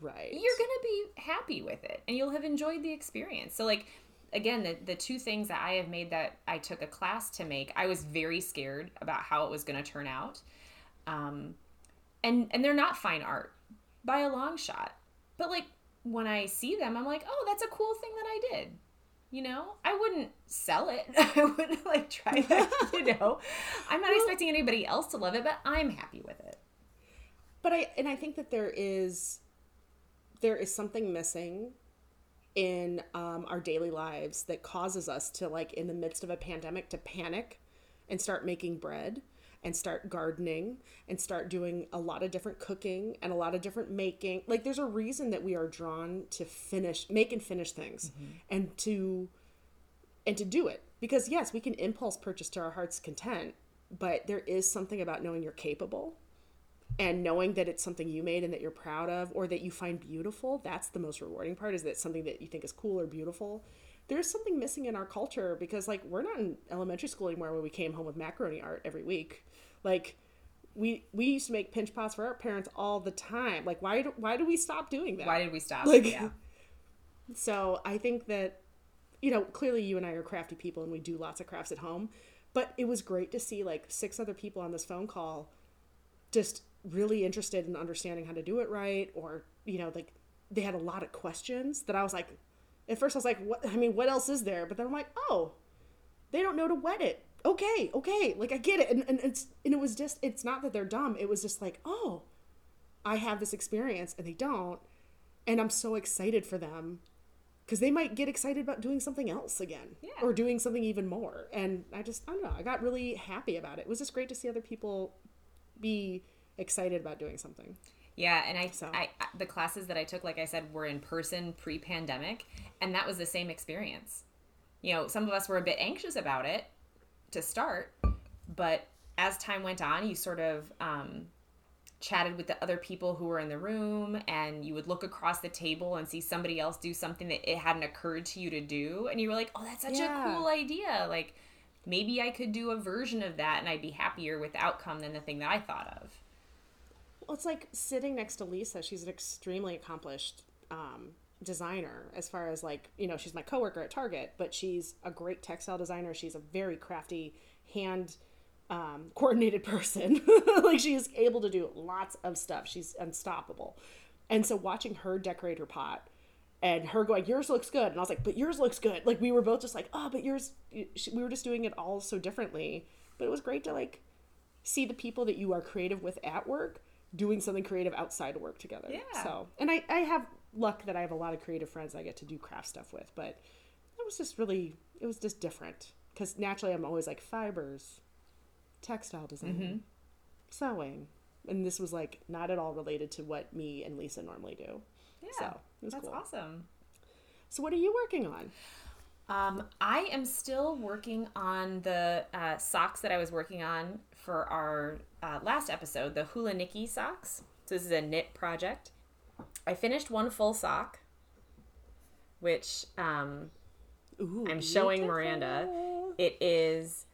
Right.
you're gonna be happy with it and you'll have enjoyed the experience so like again the, the two things that i have made that i took a class to make i was very scared about how it was going to turn out. Um, and and they're not fine art by a long shot. But like when i see them i'm like oh that's a cool thing that i did. You know? I wouldn't sell it. I wouldn't like try that you know? I'm not expecting anybody else to love it but i'm happy with it.
But I and I think that there is there is something missing in um, our daily lives that causes us to like in the midst of a pandemic to panic and start making bread and start gardening and start doing a lot of different cooking and a lot of different making. Like there's a reason that we are drawn to finish make and finish things and to and to do it. Because yes we can impulse purchase to our heart's content but there is something about knowing you're capable and knowing that it's something you made and that you're proud of or that you find beautiful that's the most rewarding part is that something that you think is cool or beautiful. There's something missing in our culture because like we're not in elementary school anymore where we came home with macaroni art every week. Like we we used to make pinch pots for our parents all the time. Like why do, why do we stop doing that?
Why did we stop?
Like-
yeah.
so I think that, you know, clearly you and I are crafty people and we do lots of crafts at home. But it was great to see like six other people on this phone call just really interested in understanding how to do it right. Or, you know, like they had a lot of questions that I was like, at first I was like, what, I mean, what else is there? But then I'm like, oh, they don't know to wet it. Okay, okay. Like I get it. And, and it's, and it was just, it's not that they're dumb. It was just like, oh, I have this experience and they don't. And I'm so excited for them because they might get excited about doing something else again
Yeah.
or doing something even more. And I just, I don't know, I got really happy about it. It was just great to see other people be excited about doing something.
Yeah, and I,
So-
I, the classes that I took, like I said, were in person pre-pandemic, and that was the same experience. You know, some of us were a bit anxious about it to start, but as time went on, you sort of um, chatted with the other people who were in the room, and you would look across the table and see somebody else do something that it hadn't occurred to you to do, and you were like, "Oh, that's such
Yeah.
a cool idea!" Like maybe I could do a version of that, and I'd be happier with the outcome than the thing that I thought of.
It's like sitting next to Lisa. She's an extremely accomplished um, designer as far as like, you know, she's my coworker at Target, but she's a great textile designer. She's a very crafty, hand um, coordinated person. like she is able to do lots of stuff. She's unstoppable. And so watching her decorate her pot and her going, "Yours looks good," and I was like, "But yours looks good." Like we were both just like, "Oh, but yours." We were just doing it all so differently, but it was great to like see the people that you are creative with at work doing something creative outside of work together.
Yeah.
So, and I I have luck that I have a lot of creative friends I get to do craft stuff with, but it was just really it was just different because naturally I'm always like fibers, textile design, sewing, and this was like not at all related to what me and Lisa normally do.
Yeah.
So it was
That's
cool.
awesome.
So what are you working on?
Um, I am still working on the uh, socks that I was working on for our uh, last episode, the Hula Nikki socks. So this is a knit project. I finished one full sock, which um,
Ooh,
I'm showing
beautiful.
Miranda. It is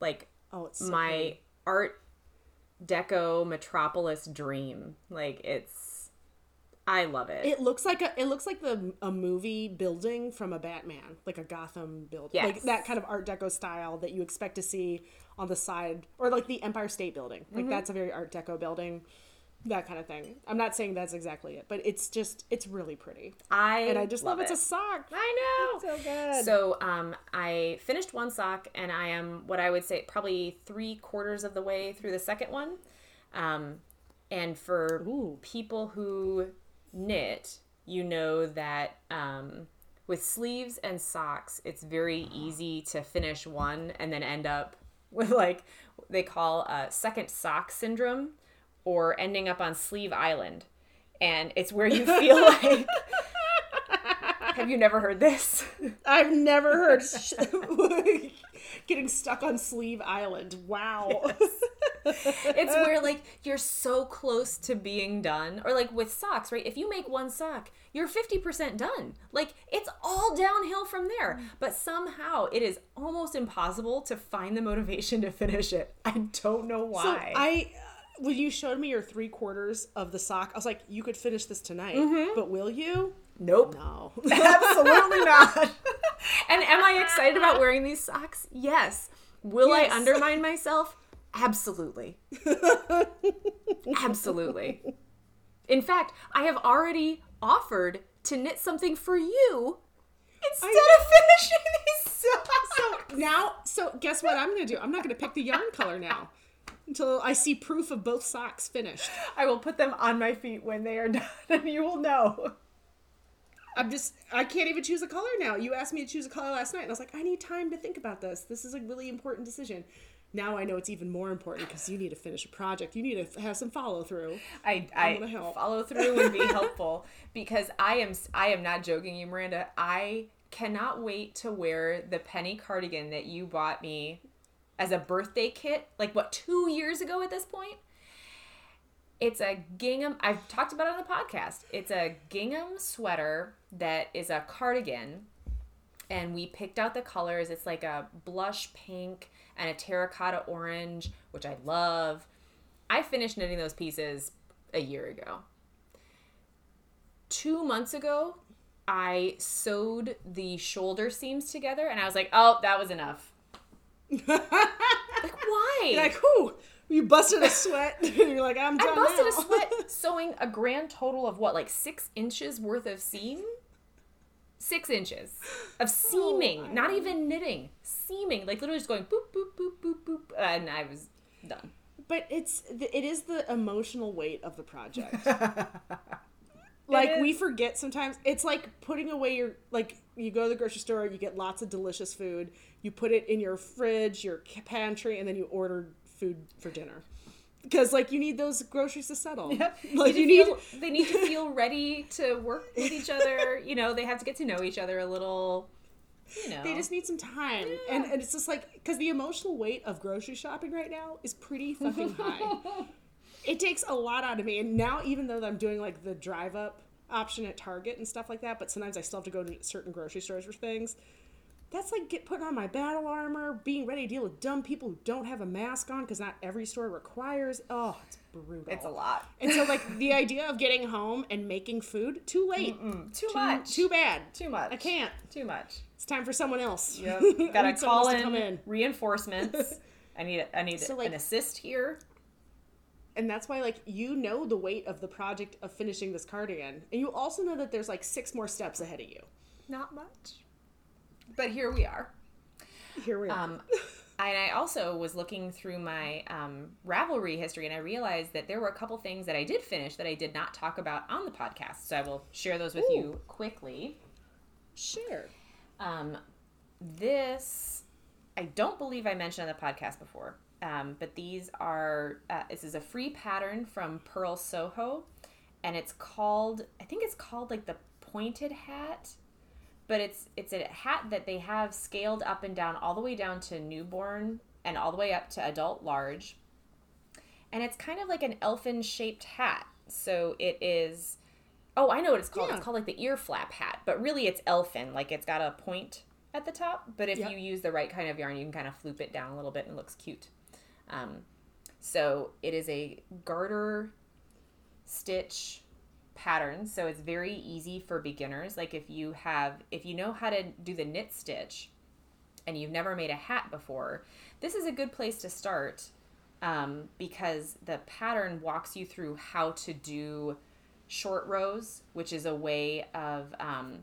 like
Oh, it's so
my art deco metropolis dream. Like it's, I love it.
It looks like a it looks like the a movie building from a Batman, like a Gotham building, like that kind of Art Deco style that you expect to see on the side, or like the Empire State Building. Like
Mm-hmm.
that's a very Art Deco building, that kind of thing. I'm not saying that's exactly it, but it's just it's really pretty,
I
and I just love, it's
it.
a sock.
I know.
So good.
So um, I finished one sock, and I am what I would say probably three quarters of the way through the second one. Um, and for
Ooh.
people who knit, you know that um, with sleeves and socks, it's very easy to finish one and then end up with like they call uh, second sock syndrome, or ending up on sleeve island. And it's where you feel like. Have you never heard this?
I've never heard sh- getting stuck on Sleeve Island. Wow.
It's where like you're so close to being done. Or like with socks right? If you make one sock you're 50% done. Like it's all downhill from there. But somehow it is almost impossible to find the motivation to finish it. I don't know why.
So I, uh, when you showed me your three quarters of the sock, I was like, you could finish this tonight,
Mm-hmm.
but will you?
nope.
No.
absolutely not. And am i excited about wearing these socks? Yes. Will
Yes.
i undermine myself absolutely absolutely in fact i have already offered to knit something for you instead of finishing these socks
so now, so guess what I'm gonna do? I'm not gonna pick the yarn color now until I see proof of both socks finished.
I will put them on my feet when they are done, and you will know.
I'm just, I can't even choose a color now. You asked me to choose a color last night, and I was like, I need time to think about this. This is a really important decision. Now I know it's even more important because you need to finish a project. You need to have some follow through.
I, I follow through would be helpful because I am I am not joking you, Miranda. I cannot wait to wear the penny cardigan that you bought me as a birthday kit, like what two years ago at this point. It's a gingham. I've talked about it on the podcast. It's a gingham sweater that is a cardigan and we picked out the colors. It's like a blush pink and a terracotta orange, which I love. I finished knitting those pieces a year ago. Two months ago, I sewed the shoulder seams together and I was like, oh, that was enough. like, why?
You're like, who? you busted a sweat. You're like, I'm done
I busted
now.
a sweat sewing a grand total of what, like six inches worth of seam? Six inches of oh seaming, not even knitting, seaming, like literally just going boop, boop, boop, boop, boop, and I was done.
But it's it is the emotional weight of the project. like we forget sometimes. It's like putting away your like you go to the grocery store, you get lots of delicious food, you put it in your fridge, your pantry, and then you order food for dinner. Because like you need those groceries to settle. Like you need
feel, they need to feel ready to work with each other. You know, they have to get to know each other a little. You know,
they just need some time. And, and it's just like, because the emotional weight of grocery shopping right now is pretty fucking high. it takes a lot out of me. And now, even though I'm doing like the drive up option at Target and stuff like that, but sometimes I still have to go to certain grocery stores for things. That's like get putting on my battle armor, being ready to deal with dumb people who don't have a mask on because not every store requires. Oh, it's brutal.
it's a lot.
And so, like the idea of getting home and making food, too late,
Too much.
too bad,
Too much.
I can't.
Too much.
It's time for someone else.
Yep.
I
Gotta call in,
in.
reinforcements. I need I need
So, like-
an assist here.
And that's why, like, you know the weight of the project of finishing this cardigan. And you also know that there's like six more steps ahead of you.
Not much. But here we are.
Here we are.
Um, and I also was looking through my um, Ravelry history, and I realized that there were a couple things that I did finish that I did not talk about on the podcast. So I will share those with you quickly.
sure.
Um, this, I don't believe I mentioned on the podcast before, um, but these are, uh, this is a free pattern from Purl Soho, and it's called, I think it's called like the pointed hat, but it's it's a hat that they have scaled up and down all the way down to newborn and all the way up to adult large. And it's kind of like an elfin shaped hat. So it is Oh, I know what it's called.
Yeah.
It's called like the ear flap hat, but really it's elfin. Like it's got a point at the top, but if
Yep.
you use the right kind of yarn, you can kind of floop it down a little bit and it looks cute. Um, so it is a garter stitch pattern, so it's very easy for beginners. Like if you have, if you know how to do the knit stitch, and you've never made a hat before, this is a good place to start um, because the pattern walks you through how to do short rows, which is a way of um,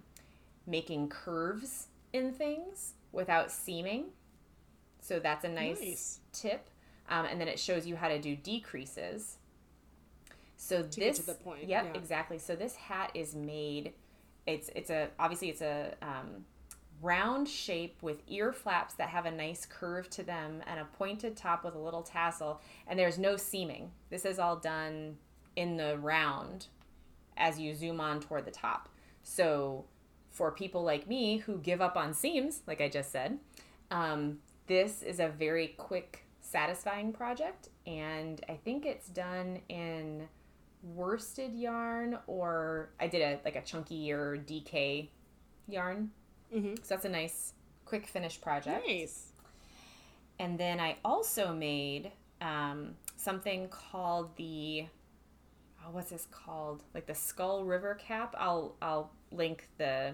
making curves in things without seaming. So that's a nice,
Nice.
tip. Um, and then it shows you how to do decreases. So
To
this,
to the point,
Yep,
yeah.
exactly. So this hat is made. It's it's a obviously it's a um, round shape with ear flaps that have a nice curve to them and a pointed top with a little tassel. And there's no seaming. This is all done in the round as you zoom on toward the top. So for people like me who give up on seams, like I just said, um, this is a very quick, satisfying project. And I think it's done in worsted yarn or I did a like a chunky or DK yarn.
Mm-hmm.
So that's a nice quick finish project.
Nice.
And then I also made um, something called the oh, what's this called? Like the Skull River cap. I'll I'll link the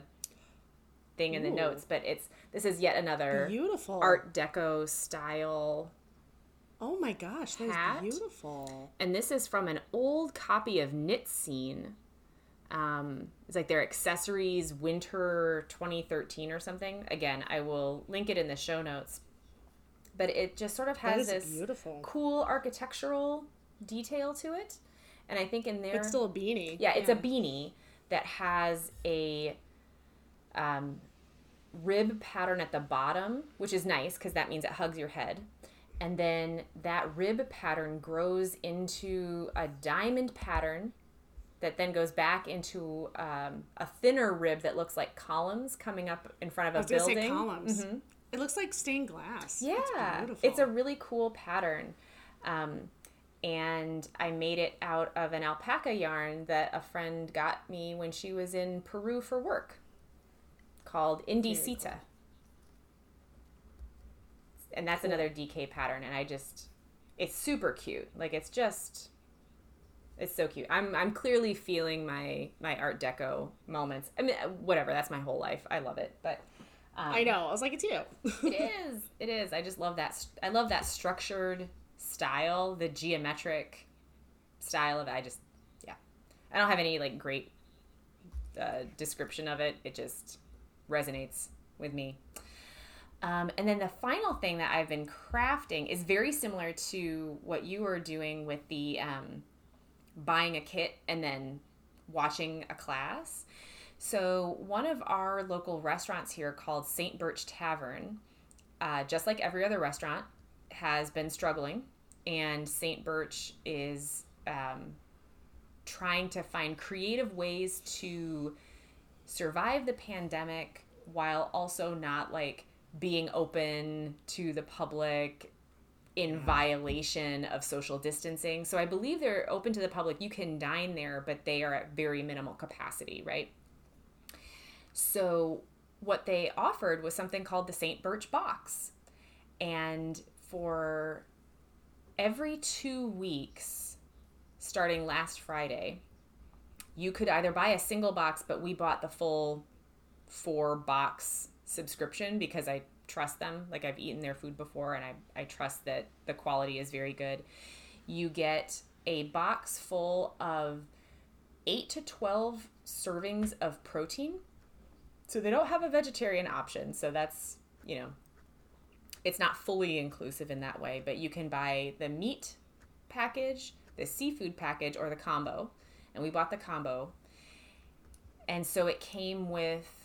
thing in the notes, but it's this is yet another
Beautiful.
Art Deco style,
Oh my gosh, that
Hat.
is beautiful.
and this is from an old copy of Knitscene. Um, it's like their accessories winter 2013 or something. Again, I will link it in the show notes. But it just sort of has this
beautiful.
cool architectural detail to it. And I think in there,
It's still a beanie.
yeah, it's a beanie that has a um, rib pattern at the bottom, which is nice because that means it hugs your head. And then that rib pattern grows into a diamond pattern that then goes back into um, a thinner rib that looks like columns coming up in front of
I
a
was
building.
say columns.
Mhm.
It looks like stained glass.
Yeah,
it's, beautiful.
it's a really cool pattern. Um, and I made it out of an alpaca yarn that a friend got me when she was in Peru for work called Indiecita. And that's another DK pattern. And I just, it's super cute. Like, it's just. It's so cute. I'm I'm clearly feeling my my Art Deco moments. I mean, whatever. That's my whole life. I love it. But um,
I know. I was like, it's you.
it is. It is. I just love that. I love that structured style, the geometric style of it. I just, yeah. I don't have any like great uh, description of it. It just resonates with me. Um, and then the final thing that I've been crafting is very similar to what you were doing with the um, buying a kit and then watching a class. So, one of our local restaurants here called St. Birch Tavern, uh, just like every other restaurant, has been struggling. And St. Birch is um, trying to find creative ways to survive the pandemic while also not like being open to the public in mm-hmm. violation of social distancing. So I believe they're open to the public. You can dine there, but they are at very minimal capacity, right? So what they offered was something called the St. Birch box. And for every 2 weeks starting last Friday, you could either buy a single box, but we bought the full four box subscription because I trust them. Like I've eaten their food before and I, I trust that the quality is very good. You get a box full of 8 to 12 servings of protein. So they don't have a vegetarian option. So that's, you know, it's not fully inclusive in that way, but you can buy the meat package, the seafood package, or the combo. And we bought the combo. And so it came with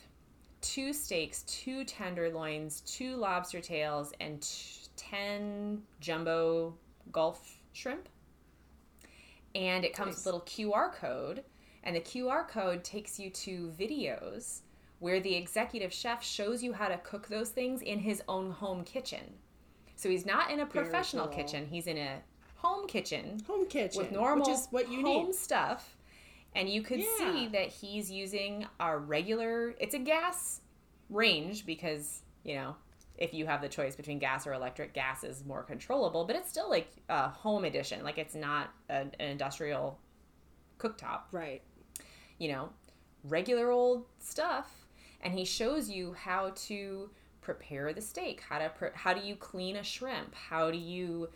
two steaks, two tenderloins, two lobster tails, and t- 10 jumbo Gulf shrimp. And it comes
Nice.
with a little QR code. And the QR code takes you to videos where the executive chef shows you how to cook those things in his own home kitchen. So he's not in a professional
cool.
kitchen, he's in a home kitchen
Home kitchen,
with normal
which is what you
home
need.
stuff. And you could see that he's using a regular it's a gas range because, you know, if you have the choice between gas or electric, gas is more controllable, but it's still like a home edition. Like it's not an, an industrial cooktop
Right.
you know, regular old stuff, and he shows you how to prepare the steak, how to pre- how do you clean a shrimp, how do you,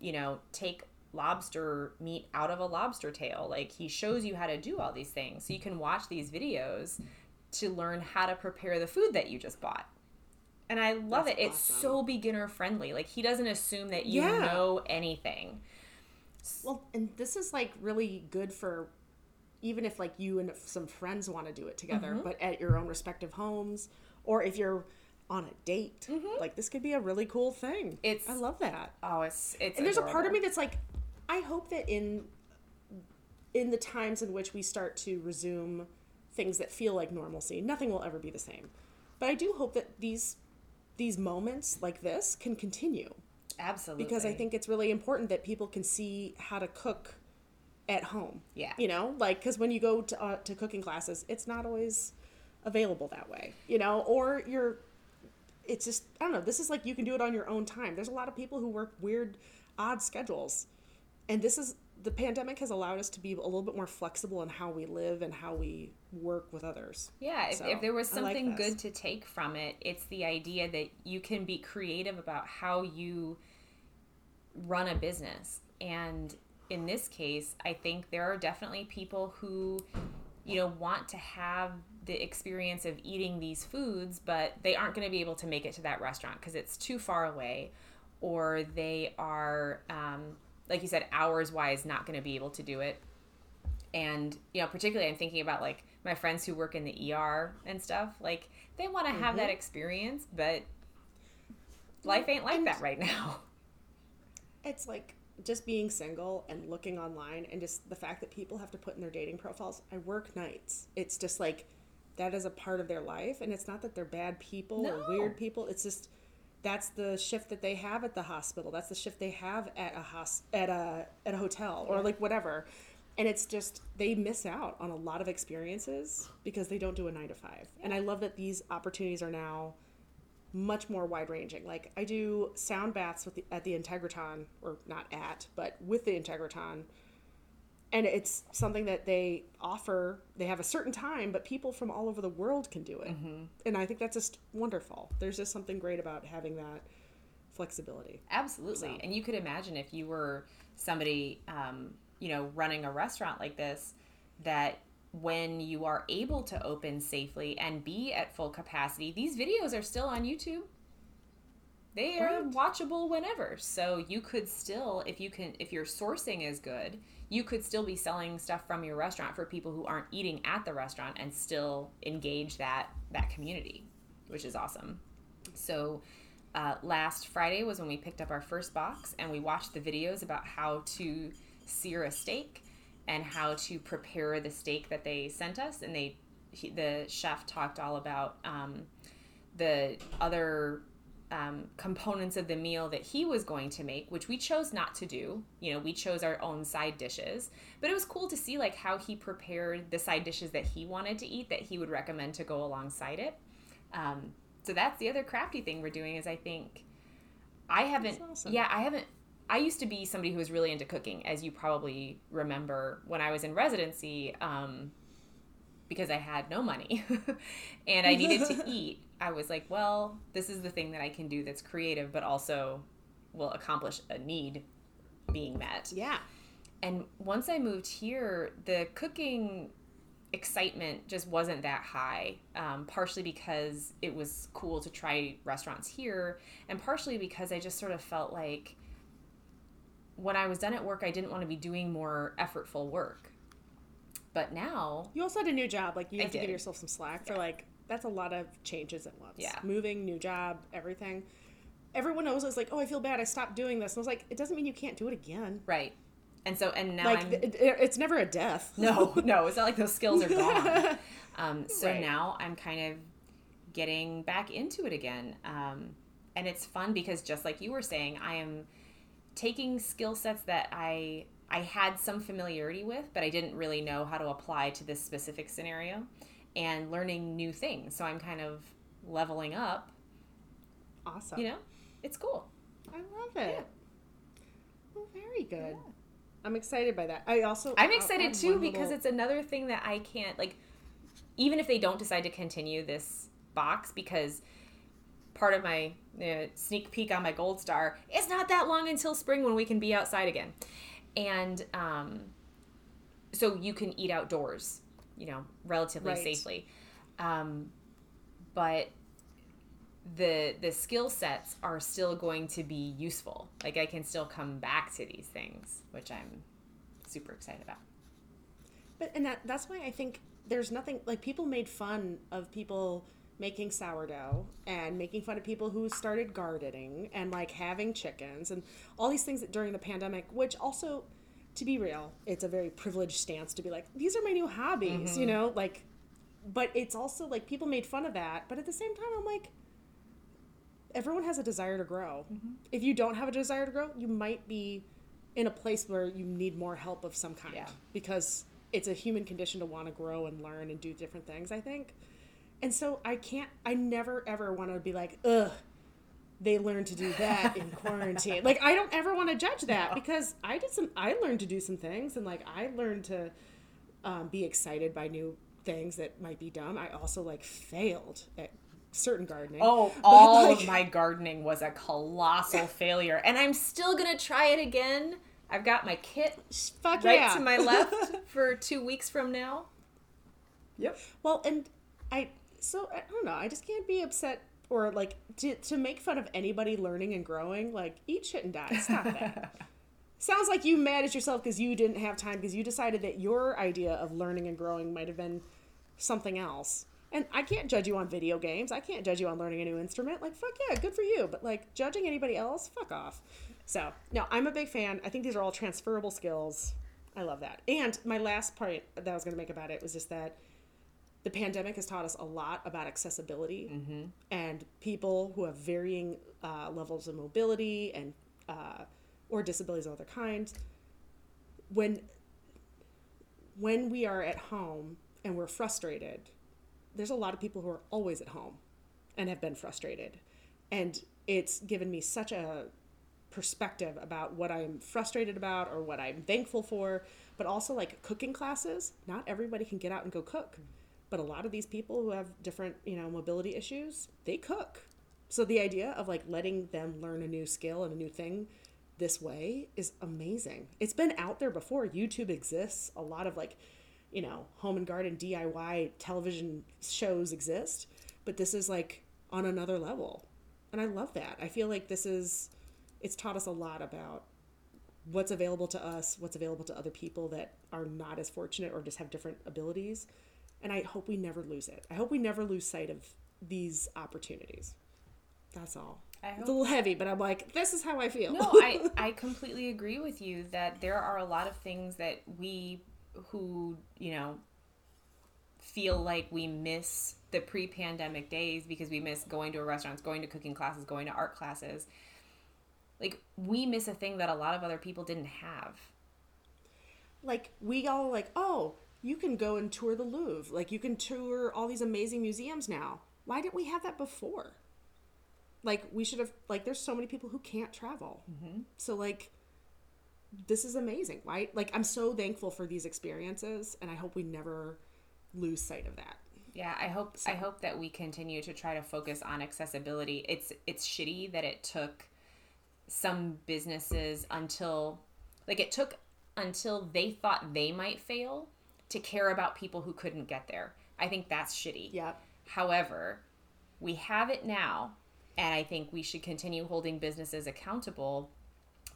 you know, take lobster meat out of a lobster tail. Like he shows you how to do all these things. So you can watch these videos to learn how to prepare the food that you just bought. And I love
That's
it. It's so beginner friendly. Like he doesn't assume that you
Yeah.
know anything.
Well, and this is like really good for even if like you and some friends want to do it together,
Mm-hmm.
but at your own respective homes, or if you're on a date, like this could be a really cool thing.
Mm-hmm. It's-
I love that.
Oh, it's it's
and there's a part of me that's like i hope that in in the times in which we start to resume things that feel like normalcy nothing will ever be the same but i do hope that these these moments like this can continue
Absolutely.
because i think it's really important that people can see how to cook at home
Yeah.
you know like because when you go to, uh, to cooking classes it's not always available that way you know or you're it's just I don't know. This is like you can do it on your own time. There's a lot of people who work weird, odd schedules, and this is the pandemic has allowed us to be a little bit more flexible in how we live and how we work with others.
Yeah, if,
So,
if there was
I like
something good to take from it, it's the idea that you can be creative about how you run a business. And in this case, I think there are definitely people who, you know, want to have the experience of eating these foods, but they aren't going to be able to make it to that restaurant because it's too far away, or they are, um, like you said, hours wise, not going to be able to do it and you know particularly i'm thinking about like my friends who work in the er and stuff like they want to have that experience but life ain't like
And-
that right now
It's like just being single and looking online and just the fact that people have to put in their dating profiles. I work nights. It's just like that is a part of their life, and it's not that they're bad people
No.
or weird people. It's just that's the shift that they have at the hospital. That's the shift they have at a hos- at a at a hotel or like whatever. And it's just they miss out on a lot of experiences because they don't do a 9 to 5. And I love that these opportunities are now much more wide ranging. Like I do sound baths with the, at the Integratron, or not at, but with the Integratron, and it's something that they offer. They have a certain time, but people from all over the world can do it, and I think that's just wonderful. There's just something great about having that flexibility.
absolutely
So.
and you could imagine if you were somebody um, you know running a restaurant like this that when you are able to open safely and be at full capacity these videos are still on youtube they are
Right.
watchable whenever so you could still if you can if your sourcing is good you could still be selling stuff from your restaurant for people who aren't eating at the restaurant and still engage that that community which is awesome. So uh, last friday was when we picked up our first box and we watched the videos about how to sear a steak and how to prepare the steak that they sent us. And they he, the chef talked all about um, the other um, components of the meal that he was going to make, which we chose not to do. You know, we chose our own side dishes, but it was cool to see like how he prepared the side dishes that he wanted to eat that he would recommend to go alongside it. Um, so that's the other crafty thing we're doing is I think I haven't,
awesome.
yeah, I haven't. I used to be somebody who was really into cooking, as you probably remember when I was in residency. Um, because I had no money and I needed to eat, I was like, well, this is the thing that I can do that's creative, but also will accomplish a need being met.
Yeah,
and once I moved here, the cooking excitement just wasn't that high. Um, partially because it was cool to try restaurants here, and partially because I just sort of felt like when I was done at work, I didn't want to be doing more effortful work. But now,
You also had a new job. Like you
I
have to give yourself some slack for like that's a lot of changes at once.
Yeah.
Moving, new job, everything. Everyone knows it's like, oh, I feel bad. I stopped doing this. And I was like, it doesn't mean you can't do it again.
right, and so and now
Like
I'm
it, it- it's never a death.
no, no, it's not like those skills are gone. Um, so
Right.
now I'm kind of getting back into it again. Um, and it's fun because just like you were saying, I am taking skill sets that I I had some familiarity with, but I didn't really know how to apply to this specific scenario and learning new things. So I'm kind of leveling up,
Awesome.
you know? It's cool.
I love it. Well, very good. I'm excited by that. I also
I'm excited too because
little-
it's another thing that I can't like even if they don't decide to continue this box because part of my uh, sneak peek on my gold star it's not that long until spring when we can be outside again and um so you can eat outdoors you know relatively
Right.
safely. Um but the the skill sets are still going to be useful. Like i can still come back to these things which i'm super excited about.
But and that that's why I think there's nothing like people made fun of people making sourdough and making fun of people who started gardening and like having chickens and all these things that during the pandemic, which also to be real, it's a very privileged stance to be like, these are my new hobbies, you mm-hmm. know, like but it's also like people made fun of that, but at the same time I'm like everyone has a desire to grow. Mm-hmm. If you don't have a desire to grow, you might be in a place where you need more help of some kind
Yeah.
because it's a human condition to want to grow and learn and do different things, I think. And so I can't I never ever want to be like, "Ugh, they learned to do that in quarantine." Like I don't ever want to judge that because I did some I learned to do some things and like I learned to um, be excited by new things that might be dumb. I also like failed at certain gardening.
Oh,
But,
all
like-
of my gardening was a colossal failure, and I'm still gonna try it again. I've got my kit
fuck
right
yeah.
to my left for two weeks from now.
Yep.
Well, and I so I don't know. I just can't be upset or like to to make fun of anybody learning and growing. Like eat shit and die. Stop that. Sounds like you mad at yourself because you didn't have time because you decided that your idea of learning and growing might have been something else. And I can't judge you on video games. I can't judge you on learning a new instrument. Like fuck yeah, good for you. But like judging anybody else, fuck off. So no, I'm a big fan. I think these are all transferable skills. I love that. And my last point that I was going to make about it was just that the pandemic has taught us a lot about accessibility and people who have varying uh, levels of mobility and uh, or disabilities of other kinds when when we are at home and we're frustrated there's a lot of people who are always at home and have been frustrated. And it's given me such a perspective about what I'm frustrated about or what I'm thankful for, but also like cooking classes. Not everybody can get out and go cook, but a lot of these people who have different, you know, mobility issues, they cook. So the idea of like letting them learn a new skill and a new thing this way is amazing. It's been out there before. YouTube exists. A lot of like, you know, home and garden DIY television shows exist, but this is like on another level. And I love that. I feel like this is it's taught us a lot about what's available to us, what's available to other people that are not as fortunate or just have different abilities. And I hope we never lose it. I hope we never lose sight of these opportunities. That's all. It's a little heavy, but I'm like, this is how I feel.
No, I, I completely agree with you that there are a lot of things that we who, you know, feel like we miss the pre pandemic days because we miss going to restaurants, going to cooking classes, going to art classes. Like, we miss a thing that a lot of other people didn't have.
like we all like, oh, you can go and tour the Louvre. Like you can tour all these amazing museums now. Why didn't we have that before? Like we should have like there's so many people who can't travel. Mm-hmm. So like this is amazing, right? Like I'm so thankful for these experiences and I hope we never lose sight of that.
Yeah, I hope I hope that we continue to try to focus on accessibility. It's it's shitty that it took some businesses until like it took until they thought they might fail to care about people who couldn't get there. I think that's shitty.
Yep.
However, we have it now, and I think we should continue holding businesses accountable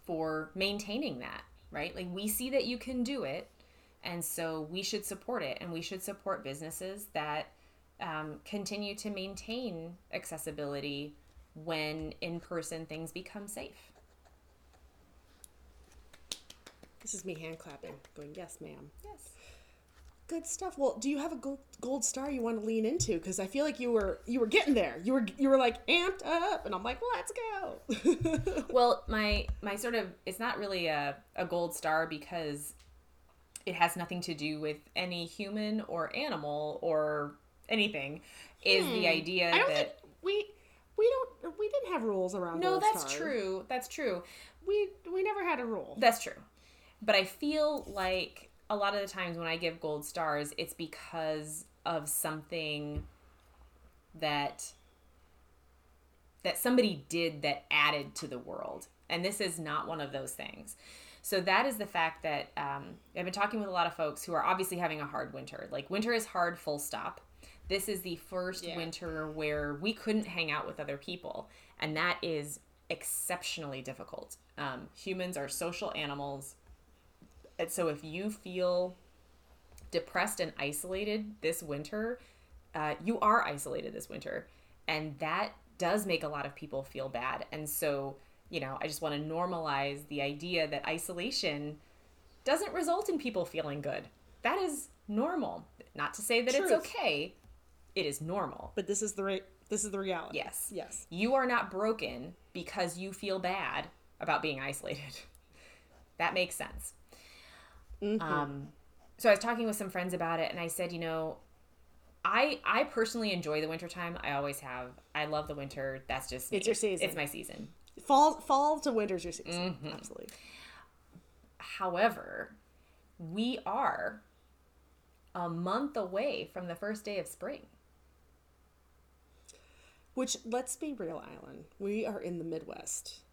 for maintaining that, right? Like we see that you can do it, and so we should support it, and we should support businesses that um, continue to maintain accessibility when in person things become safe.
This is me hand clapping, going, yes, ma'am.
Yes.
Good stuff. Well, do you have a gold, gold star you want to lean into? Because I feel like you were you were getting there. You were you were like amped up, and I'm like, let's go.
Well, my my sort of it's not really a, a gold star because it has nothing to do with any human or animal or anything. Is the idea
Hmm. I don't
that
think we we don't we didn't have rules around.
no, that's
stars.
true. That's true.
We we never had a rule.
That's true. But I feel like a lot of the times when I give gold stars, it's because of something that that somebody did that added to the world. And this is not one of those things. So that is the fact that um, I've been talking with a lot of folks who are obviously having a hard winter. Like winter is hard, full stop. This is the first
Yeah.
winter where we couldn't hang out with other people, and that is exceptionally difficult. Um, humans are social animals, and so if you feel depressed and isolated this winter, uh, you are isolated this winter. And that does make a lot of people feel bad. And so, you know, I just want to normalize the idea that isolation doesn't result in people feeling good. That is normal. Not to say that it's okay, it is normal.
But this is the right. This is the reality.
Yes.
Yes.
You are not broken because you feel bad about being isolated. that makes sense. Um, so I was talking with some friends about it, and I said, you know, I I personally enjoy the wintertime. I always have. I love the winter. That's just me.
It's your season.
It's my season.
Fall fall to winter's your season.
Mm-hmm.
Absolutely.
However, we are a month away from the first day of spring.
Which let's be real, Island. We are in the Midwest.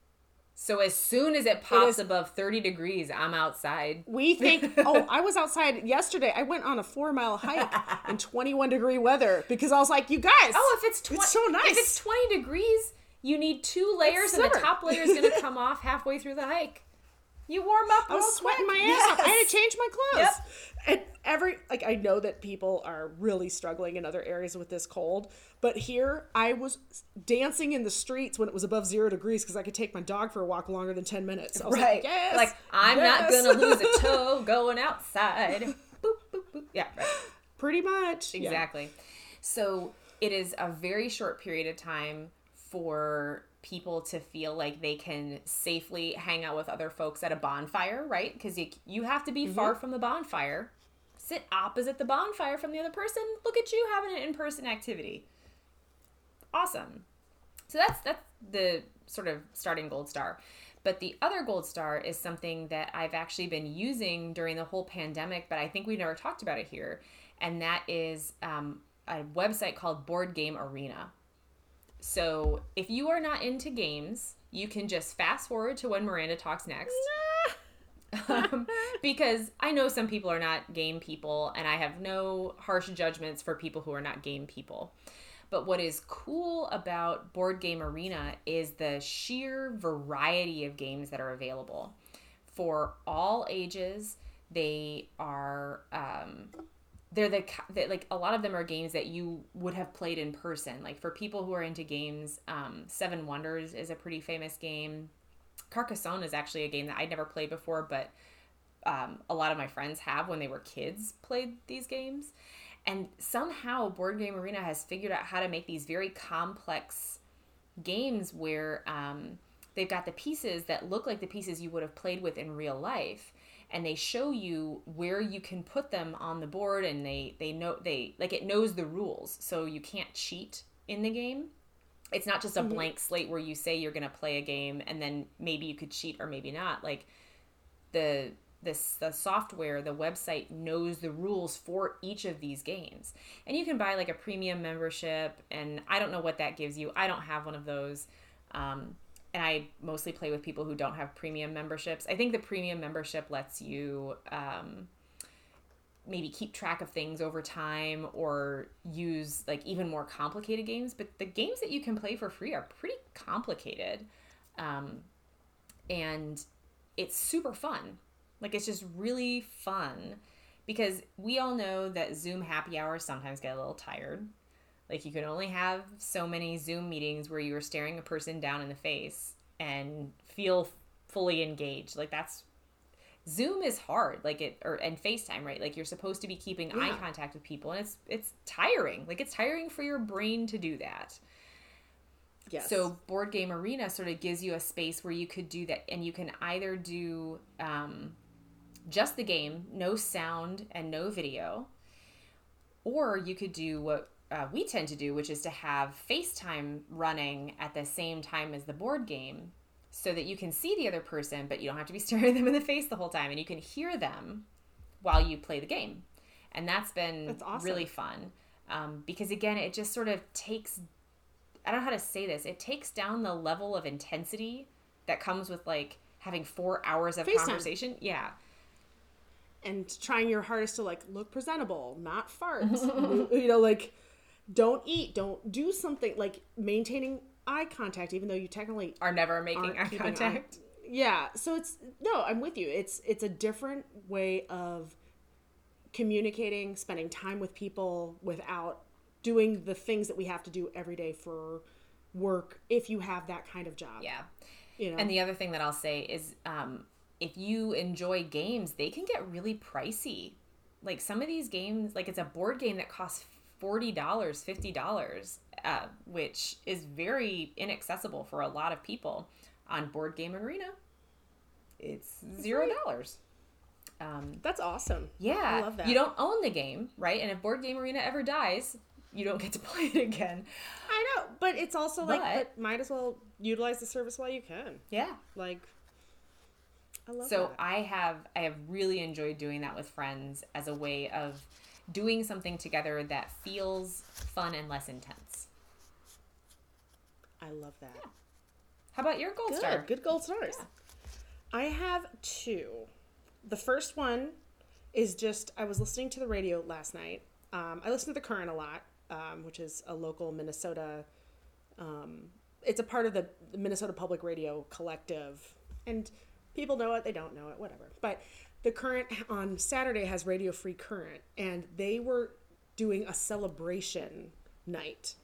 So as soon as it pops above 30 degrees, I'm outside.
We think, oh, I was outside yesterday. I went on a four mile hike in 21 degree weather because I was like, you guys.
Oh, if it's 20,
It's so nice.
If it's 20 degrees, you need two layers, and the top layer is going to come off halfway through the hike. You warm up.
I was sweating
quick.
my ass off. I had to change my clothes.
Yep.
And every like I know that people are really struggling in other areas with this cold, but here I was dancing in the streets when it was above zero degrees because I could take my dog for a walk longer than ten minutes. I was
Right.
Like, yes,
Like, I'm not going to lose a toe going outside. boop, boop, boop. Yeah, right.
Pretty much. Yeah.
Exactly. So it is a very short period of time for people to feel like they can safely hang out with other folks at a bonfire, right? Because you, you have to be
Mm-hmm.
far from the bonfire. Sit opposite the bonfire from the other person. Look at you having an in-person activity. Awesome. So that's that's the sort of starting gold star. But the other gold star is something that I've actually been using during the whole pandemic, but I think we've never talked about it here, and that is um, a website called Board Game Arena. So if you are not into games, you can just fast forward to when Miranda talks next. Um, because I know some people are not game people, and I have no harsh judgments for people who are not game people. But what is cool about Board Game Arena is the sheer variety of games that are available for all ages. They are um, they're the like a lot of them are games that you would have played in person. Like for people who are into games, um, Seven Wonders is a pretty famous game. Carcassonne is actually a game that I'd never played before, but um, a lot of my friends have when they were kids played these games. And somehow Board Game Arena has figured out how to make these very complex games where um, they've got the pieces that look like the pieces you would have played with in real life and they show you where you can put them on the board and they they know they like it knows the rules so you can't cheat in the game it's not just a blank slate where you say you're going to play a game and then maybe you could cheat or maybe not. Like the this the software the website knows the rules for each of these games. And you can buy like a premium membership and i don't know what that gives you. I don't have one of those. Um, and I mostly play with people who don't have premium memberships. I think the premium membership lets you um, maybe keep track of things over time or use like even more complicated games. But the games that you can play for free are pretty complicated. Um, and it's super fun. Like it's just really fun because we all know that Zoom happy hours sometimes get a little tired. Like you can only have so many Zoom meetings where you are staring a person down in the face and feel fully engaged. Like that's Zoom is hard, like it or and FaceTime, right? Like you're supposed to be keeping eye contact with people and it's it's tiring. Like it's tiring for your brain to do that.
Yes.
So Board Game Arena sort of gives you a space where you could do that, and you can either do um, just the game, no sound and no video, or you could do what uh, we tend to do, which is to have FaceTime running at the same time as the board game, so that you can see the other person, but you don't have to be staring them in the face the whole time, and you can hear them while you play the game, and that's been
That's awesome.
really fun. Um, because again, it just sort of takes I don't know how to say this. It takes down the level of intensity that comes with like having four hours of
FaceTime.
conversation. Yeah.
and trying your hardest to like look presentable, not fart. you know, like don't eat, don't do something like maintaining eye contact, even though you technically
Are never making eye
keeping eye-
contact.
yeah. So it's no, I'm with you. It's it's a different way of communicating, spending time with people without doing the things that we have to do every day for work if you have that kind of job.
Yeah.
You know.
And the other thing that I'll say is um, if you enjoy games, they can get really pricey. Like some of these games, like it's a board game that costs $40, $50, uh, which is very inaccessible for a lot of people. On Board Game Arena, it's zero dollars. Um,
That's awesome.
Yeah.
I love that.
You don't own the game, right? And if Board Game Arena ever dies, you don't get to play it again.
I know, but it's also like
But-
but might as well utilize the service while you can.
Yeah.
Like I love
So
that.
I have I have really enjoyed doing that with friends as a way of doing something together that feels fun and less intense.
I love that.
How about your gold
Good,
star?
good gold stars. I have two. The first one is just I was listening to the radio last night. Um, I listen to the Current a lot, um, which is a local Minnesota. Um, it's a part of the Minnesota Public Radio Collective, and people know it, they don't know it, whatever. But the Current on Saturday has Radio Free Current, and they were doing a celebration night.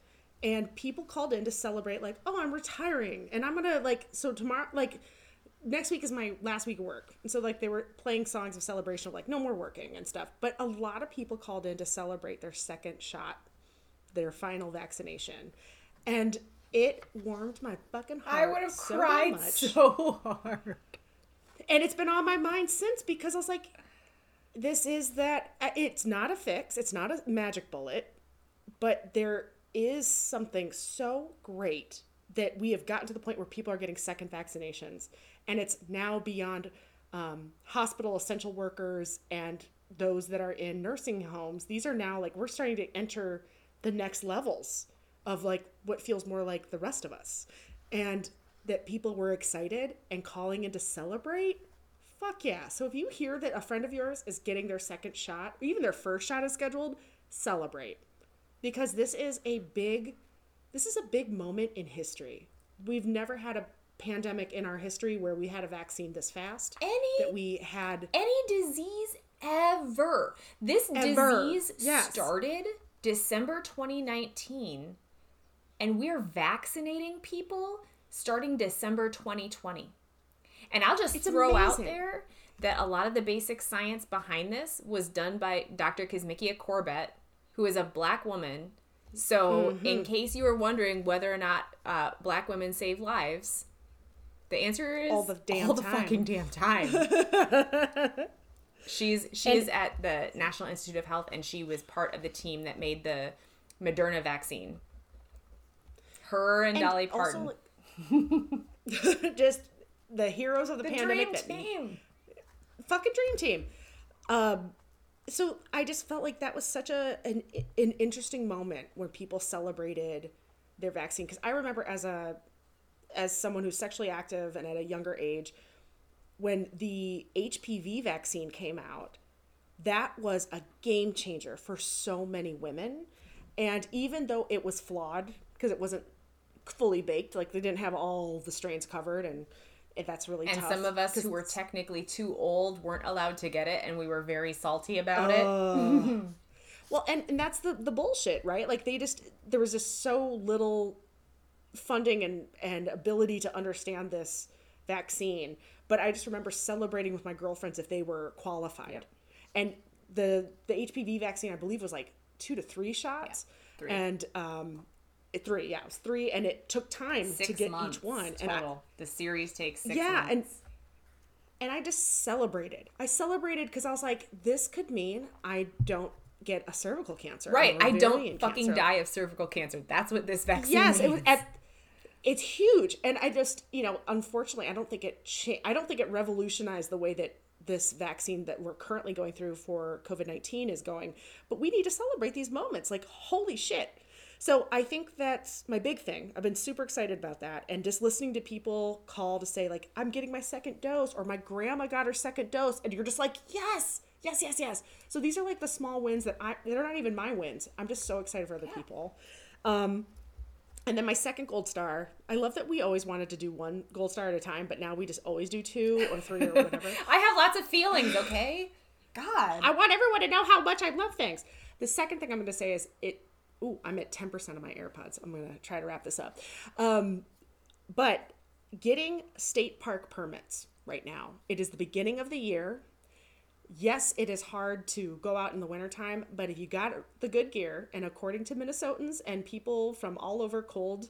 And people called in to celebrate like oh i'm retiring and i'm gonna like so tomorrow like next week is my last week of work. And so like they were playing songs of celebration of like no more working and stuff. But a lot of people called in to celebrate their second shot their final vaccination. And it warmed my fucking heart I would have so much.
so hard.
And it's been on my mind since because I was like, this is that uh, it's not a fix, it's not a magic bullet, but there is something so great that we have gotten to the point where people are getting second vaccinations, and it's now beyond um, hospital essential workers and those that are in nursing homes. These are now like we're starting to enter the next levels of like what feels more like the rest of us, and that people were excited and calling in to celebrate. Fuck yeah. So if you hear that a friend of yours is getting their second shot, or even their first shot is scheduled, celebrate. Because this is a big this is a big moment in history. We've never had a pandemic in our history where we had a vaccine this fast.
Any
that we had
any disease ever. This
Ever.
disease
Yes.
started December 2019 and we're vaccinating people starting December 2020. And I'll just
It's
throw out there that a lot of the basic science behind this was done by Dr. Kizzmekia Corbett, who is a black woman. So,
Mm-hmm.
in case you were wondering whether or not uh, black women save lives, the answer is
All the damn
all the
time.
fucking damn time. She's she
And-
is at the National Institute of Health, and she was part of the team that made the Moderna vaccine. Her and,
and
Dolly Parton,
like, just the heroes of the,
the
pandemic
dream
that
team.
fucking dream team. Um, so I just felt like that was such a an, an interesting moment when people celebrated their vaccine because I remember as a as someone who's sexually active and at a younger age, when the HPV vaccine came out, that was a game changer for so many women. And even though it was flawed because it wasn't fully baked, like they didn't have all the strains covered, and if that's really
And
tough.
some of us who were technically too old weren't allowed to get it, and we were very salty about it.
Well, and, and that's the the bullshit, right? Like they just there was just so little funding and and ability to understand this vaccine. But I just remember celebrating with my girlfriends if they were qualified. And the the HPV vaccine I believe was like 2 to 3 shots.
three.
And um 3, yeah, it was 3 and it took time
Six
to get each one.
total.
And I,
the series takes six
yeah,
months.
and and I just celebrated. I celebrated because I was like, this could mean I don't get a cervical cancer,
right, I don't fucking
cancer.
die of cervical cancer. That's what this vaccine
Yes, it was at. It's huge, and I just you know, unfortunately, I don't think it. Cha- I don't think it revolutionized the way that this vaccine that we're currently going through for COVID nineteen is going. But we need to celebrate these moments. Like holy shit. So I think that's my big thing. I've been super excited about that, and just listening to people call to say like, "I'm getting my second dose," or "My grandma got her second dose," and you're just like, "Yes, yes, yes, yes." So these are like the small wins that I. They're not even my wins. I'm just so excited for other people. Um, and then my second gold star, I love that we always wanted to do one gold star at a time, but now we just always do two or three or whatever.
I have lots of feelings, okay? God.
I want everyone to know how much I love things. The second thing I'm going to say is it. Ooh, I'm at 10% of my AirPods. I'm going to try to wrap this up. Um, but getting state park permits right now, it is the beginning of the year. Yes, it is hard to go out in the wintertime, but if you got the good gear, and according to Minnesotans and people from all over cold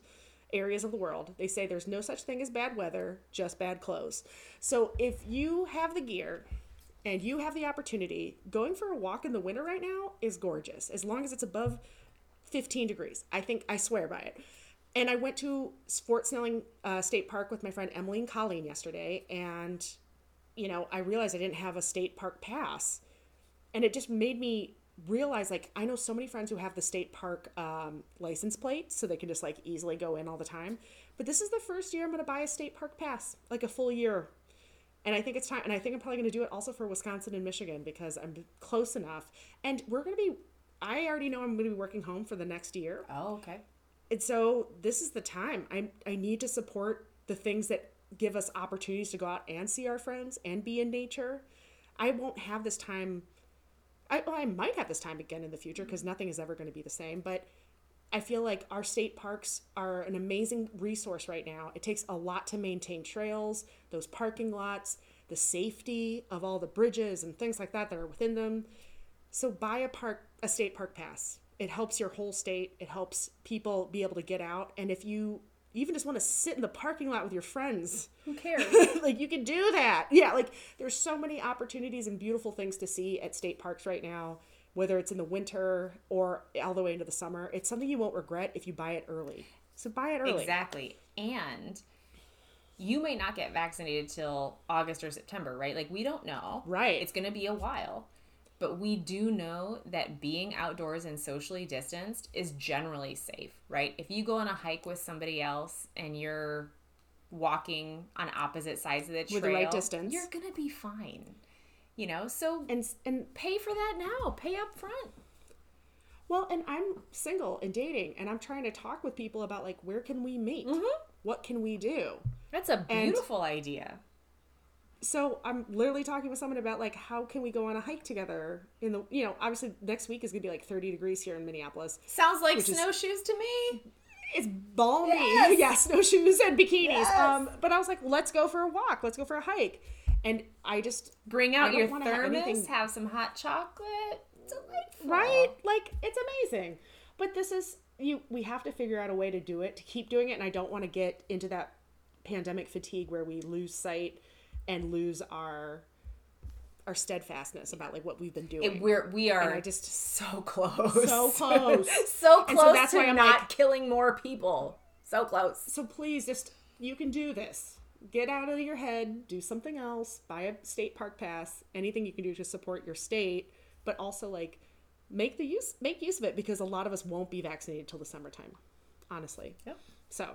areas of the world, they say there's no such thing as bad weather, just bad clothes. So if you have the gear and you have the opportunity, going for a walk in the winter right now is gorgeous, as long as it's above 15 degrees. I think, I swear by it. And I went to Fort Snelling uh, State Park with my friend Emily and Colleen yesterday, and you know, I realized I didn't have a state park pass. And it just made me realize like I know so many friends who have the state park um, license plate so they can just like easily go in all the time. But this is the first year I'm going to buy a state park pass, like a full year. And I think it's time. And I think I'm probably going to do it also for Wisconsin and Michigan because I'm close enough. And we're going to be, I already know I'm going to be working home for the next year.
oh, okay.
And so this is the time. I I need to support the things that give us opportunities to go out and see our friends and be in nature. I won't have this time. I well, I might have this time again in the future because nothing is ever going to be the same. But I feel like our state parks are an amazing resource right now. It takes a lot to maintain trails, those parking lots, the safety of all the bridges and things like that that are within them. So buy a park a state park pass. It helps your whole state. It helps people be able to get out. And if you even just want to sit in the parking lot with your friends,
Who cares?
like you can do that. Yeah, like there's so many opportunities and beautiful things to see at state parks right now, whether it's in the winter or all the way into the summer. It's something you won't regret if you buy it early. So buy it early.
Exactly. And you may not get vaccinated till August or September, right? Like we don't know.
Right.
It's going to be a while. But we do know that being outdoors and socially distanced is generally safe, right? If you go on a hike with somebody else and you're walking on opposite sides of the trail,
With the right distance.
you're going to be fine. You know, so
And and
pay for that now. Pay up front.
Well, and I'm single and dating, and I'm trying to talk with people about like where can we meet? Mm-hmm. What can we do?
That's a beautiful idea.
So I'm literally talking with someone about like how can we go on a hike together in the you know obviously next week is gonna be like 30 degrees here in Minneapolis.
Sounds like
Which is-
snowshoes to me.
It's balmy,
Yes!
yeah, snowshoes and bikinis.
Yes!
Um, but I was like, let's go for a walk, let's go for a hike, and I just
Bring out your
wanna have
thermos, have some hot chocolate. Delightful.
right like it's amazing but this is you we have to figure out a way to do it to keep doing it and i don't want to get into that pandemic fatigue where we lose sight and lose our our steadfastness about like what we've been doing
It, we're we are
And I just-
so close,
so close
so close
so that's
to
why I'm
not
like-
killing more people. So close.
so please just you can do this get out of your head do something else buy a state park pass anything you can do to support your state but also like make the use make use of it because a lot of us won't be vaccinated till the summertime honestly
Yep.
so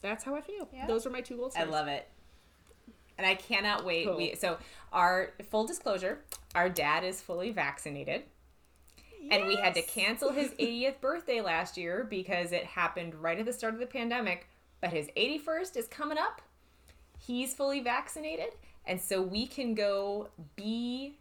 That's how I feel.
Yeah.
Those are my two gold
I love it. And I cannot wait.
Cool.
We so our full disclosure, our dad is fully vaccinated. And we had to cancel his 80th birthday last year because it happened right at the start of the pandemic. But his 81st is coming up. He's fully vaccinated. And so we can go be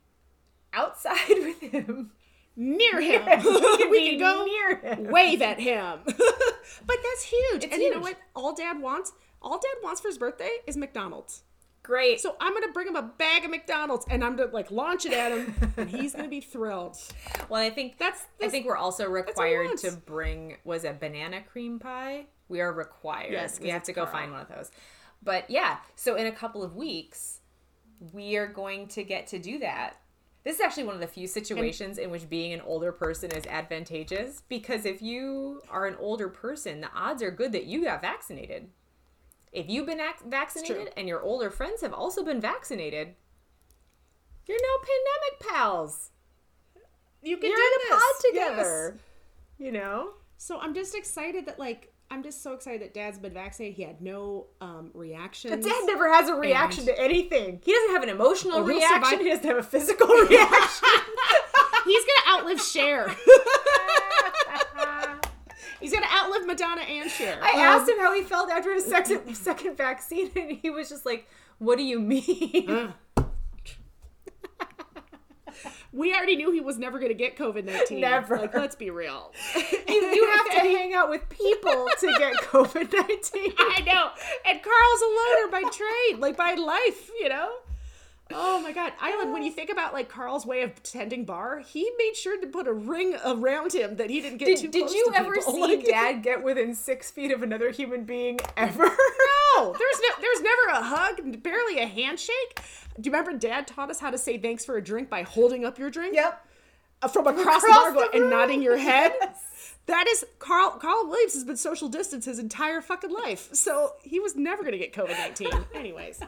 outside with him.
near him.
can
we can go
near him.
wave at him. but that's huge.
It's
and you know what? All dad wants, all dad wants for his birthday is McDonald's.
Great.
So I'm gonna bring him a bag of McDonald's and I'm gonna like launch it at him, and he's gonna be thrilled.
Well, I think
That's-
I think we're also required to bring was it banana cream pie? We are required.
Yes,
we have to go
Carl.
find one of those. But yeah, so in a couple of weeks, we are going to get to do that. This is actually one of the few situations in which being an older person is advantageous because if you are an older person, the odds are good that you got vaccinated. If you've been ac- vaccinated and your older friends have also been vaccinated, you're now pandemic pals
You can
you're
do
in a
this.
pod
Yes.
together. You know?
So I'm just excited that like I'm just so excited that Dad's been vaccinated. He had no um, reactions.
But dad never has a reaction
And-
to anything. He doesn't have an emotional
he'll
reaction.
survive-
He doesn't have a physical reaction.
He's gonna outlive Cher. He's Madonna and Cher.
I
Um,
asked him how he felt after his second second vaccine, and he was just like, "What do you mean?"
We already knew he was never gonna get COVID nineteen.
Never.
Like, let's be real.
you, you have to hang out with people to get COVID nineteen.
I know. And Carl's a loner by trade, like by life, you know? Oh my god. Island, when you think about like Carl's way of tending bar, he made sure to put a ring around him that he didn't get too
Did, did you
to
ever
people.
see
Like-
Dad get within six feet of another human being ever?
No, there's no, there's never a hug, barely a handshake. Do you remember Dad taught us how to say thanks for a drink by holding up your drink?
Yep.
Uh, From across, the
Across
bar
the
and nodding your head. That is Carl. Carl Williams has been social distance his entire fucking life, so he was never gonna get COVID nineteen. Anyways,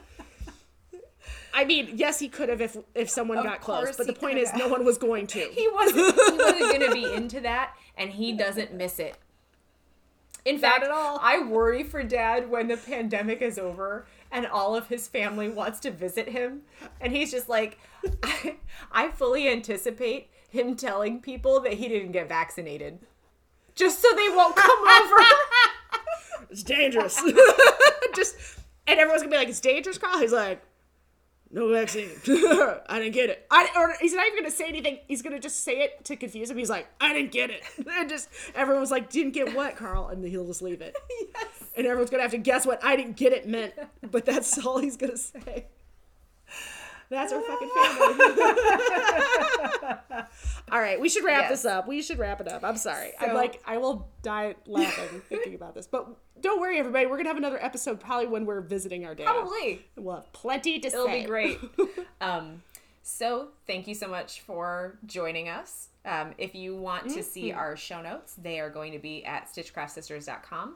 I mean, yes, he could have if if someone
Of
got close, but the point is,
have.
no one was going to.
He wasn't. He wasn't going to be into that, and he doesn't miss it. In fact,
at all.
I worry for Dad when the pandemic is over and all of his family wants to visit him, and he's just like, I, I fully anticipate him telling people that he didn't get vaccinated, just so they won't come over.
It's dangerous. Just and everyone's gonna be like, "It's dangerous, Carl." He's like, "No vaccine. I didn't get it." I, or he's not even gonna say anything. He's gonna just say it to confuse him. He's like, "I didn't get it." And just everyone's like, "Didn't get what, Carl?" And he'll just leave it.
yes.
And everyone's gonna have to guess what "I didn't get it" meant. But that's all he's gonna say. That's our fucking family. all right, we should wrap
Yes.
this up. We should wrap it up. I'm sorry. I'm like, I will die laughing thinking about this. But don't worry, everybody. We're gonna have another episode probably when we're visiting our dad.
Probably.
We'll have plenty to say.
It'll be great. um, so thank you so much for joining us. Um, if you want to see
Mm-hmm.
our show notes, they are going to be at stitchcraftsisters.com.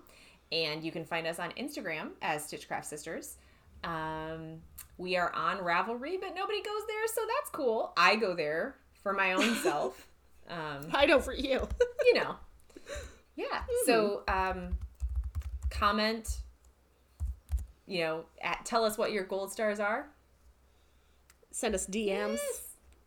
And you can find us on Instagram as Stitchcraft Sisters. Um, we are on Ravelry, but nobody goes there, so that's cool. I go there for my own self. Um,
I know for you.
you know. Yeah. So um comment you know, at, tell us what your gold stars are.
Send us DMs.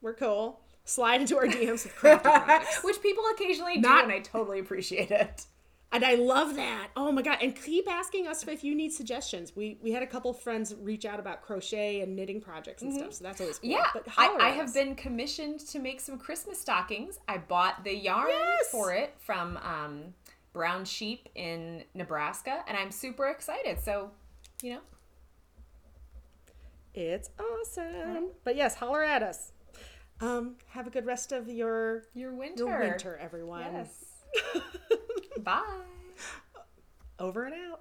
We're cool. Slide into our DMs with crafty.
Which people occasionally do
Not-
and I totally appreciate it.
And I love that. Oh my god! And keep asking us if you need suggestions. We we had a couple friends reach out about crochet and knitting projects and stuff, so that's always cool.
Mm-hmm. Yeah,
but
I, I have been commissioned to make some Christmas stockings. I bought the yarn
Yes!
for it from um, Brown Sheep in Nebraska, and I'm super excited. So, you know,
It's awesome. But yes, holler at us. Um, have a good rest of your
your winter.
your winter, everyone.
Yes. Bye.
Over and out.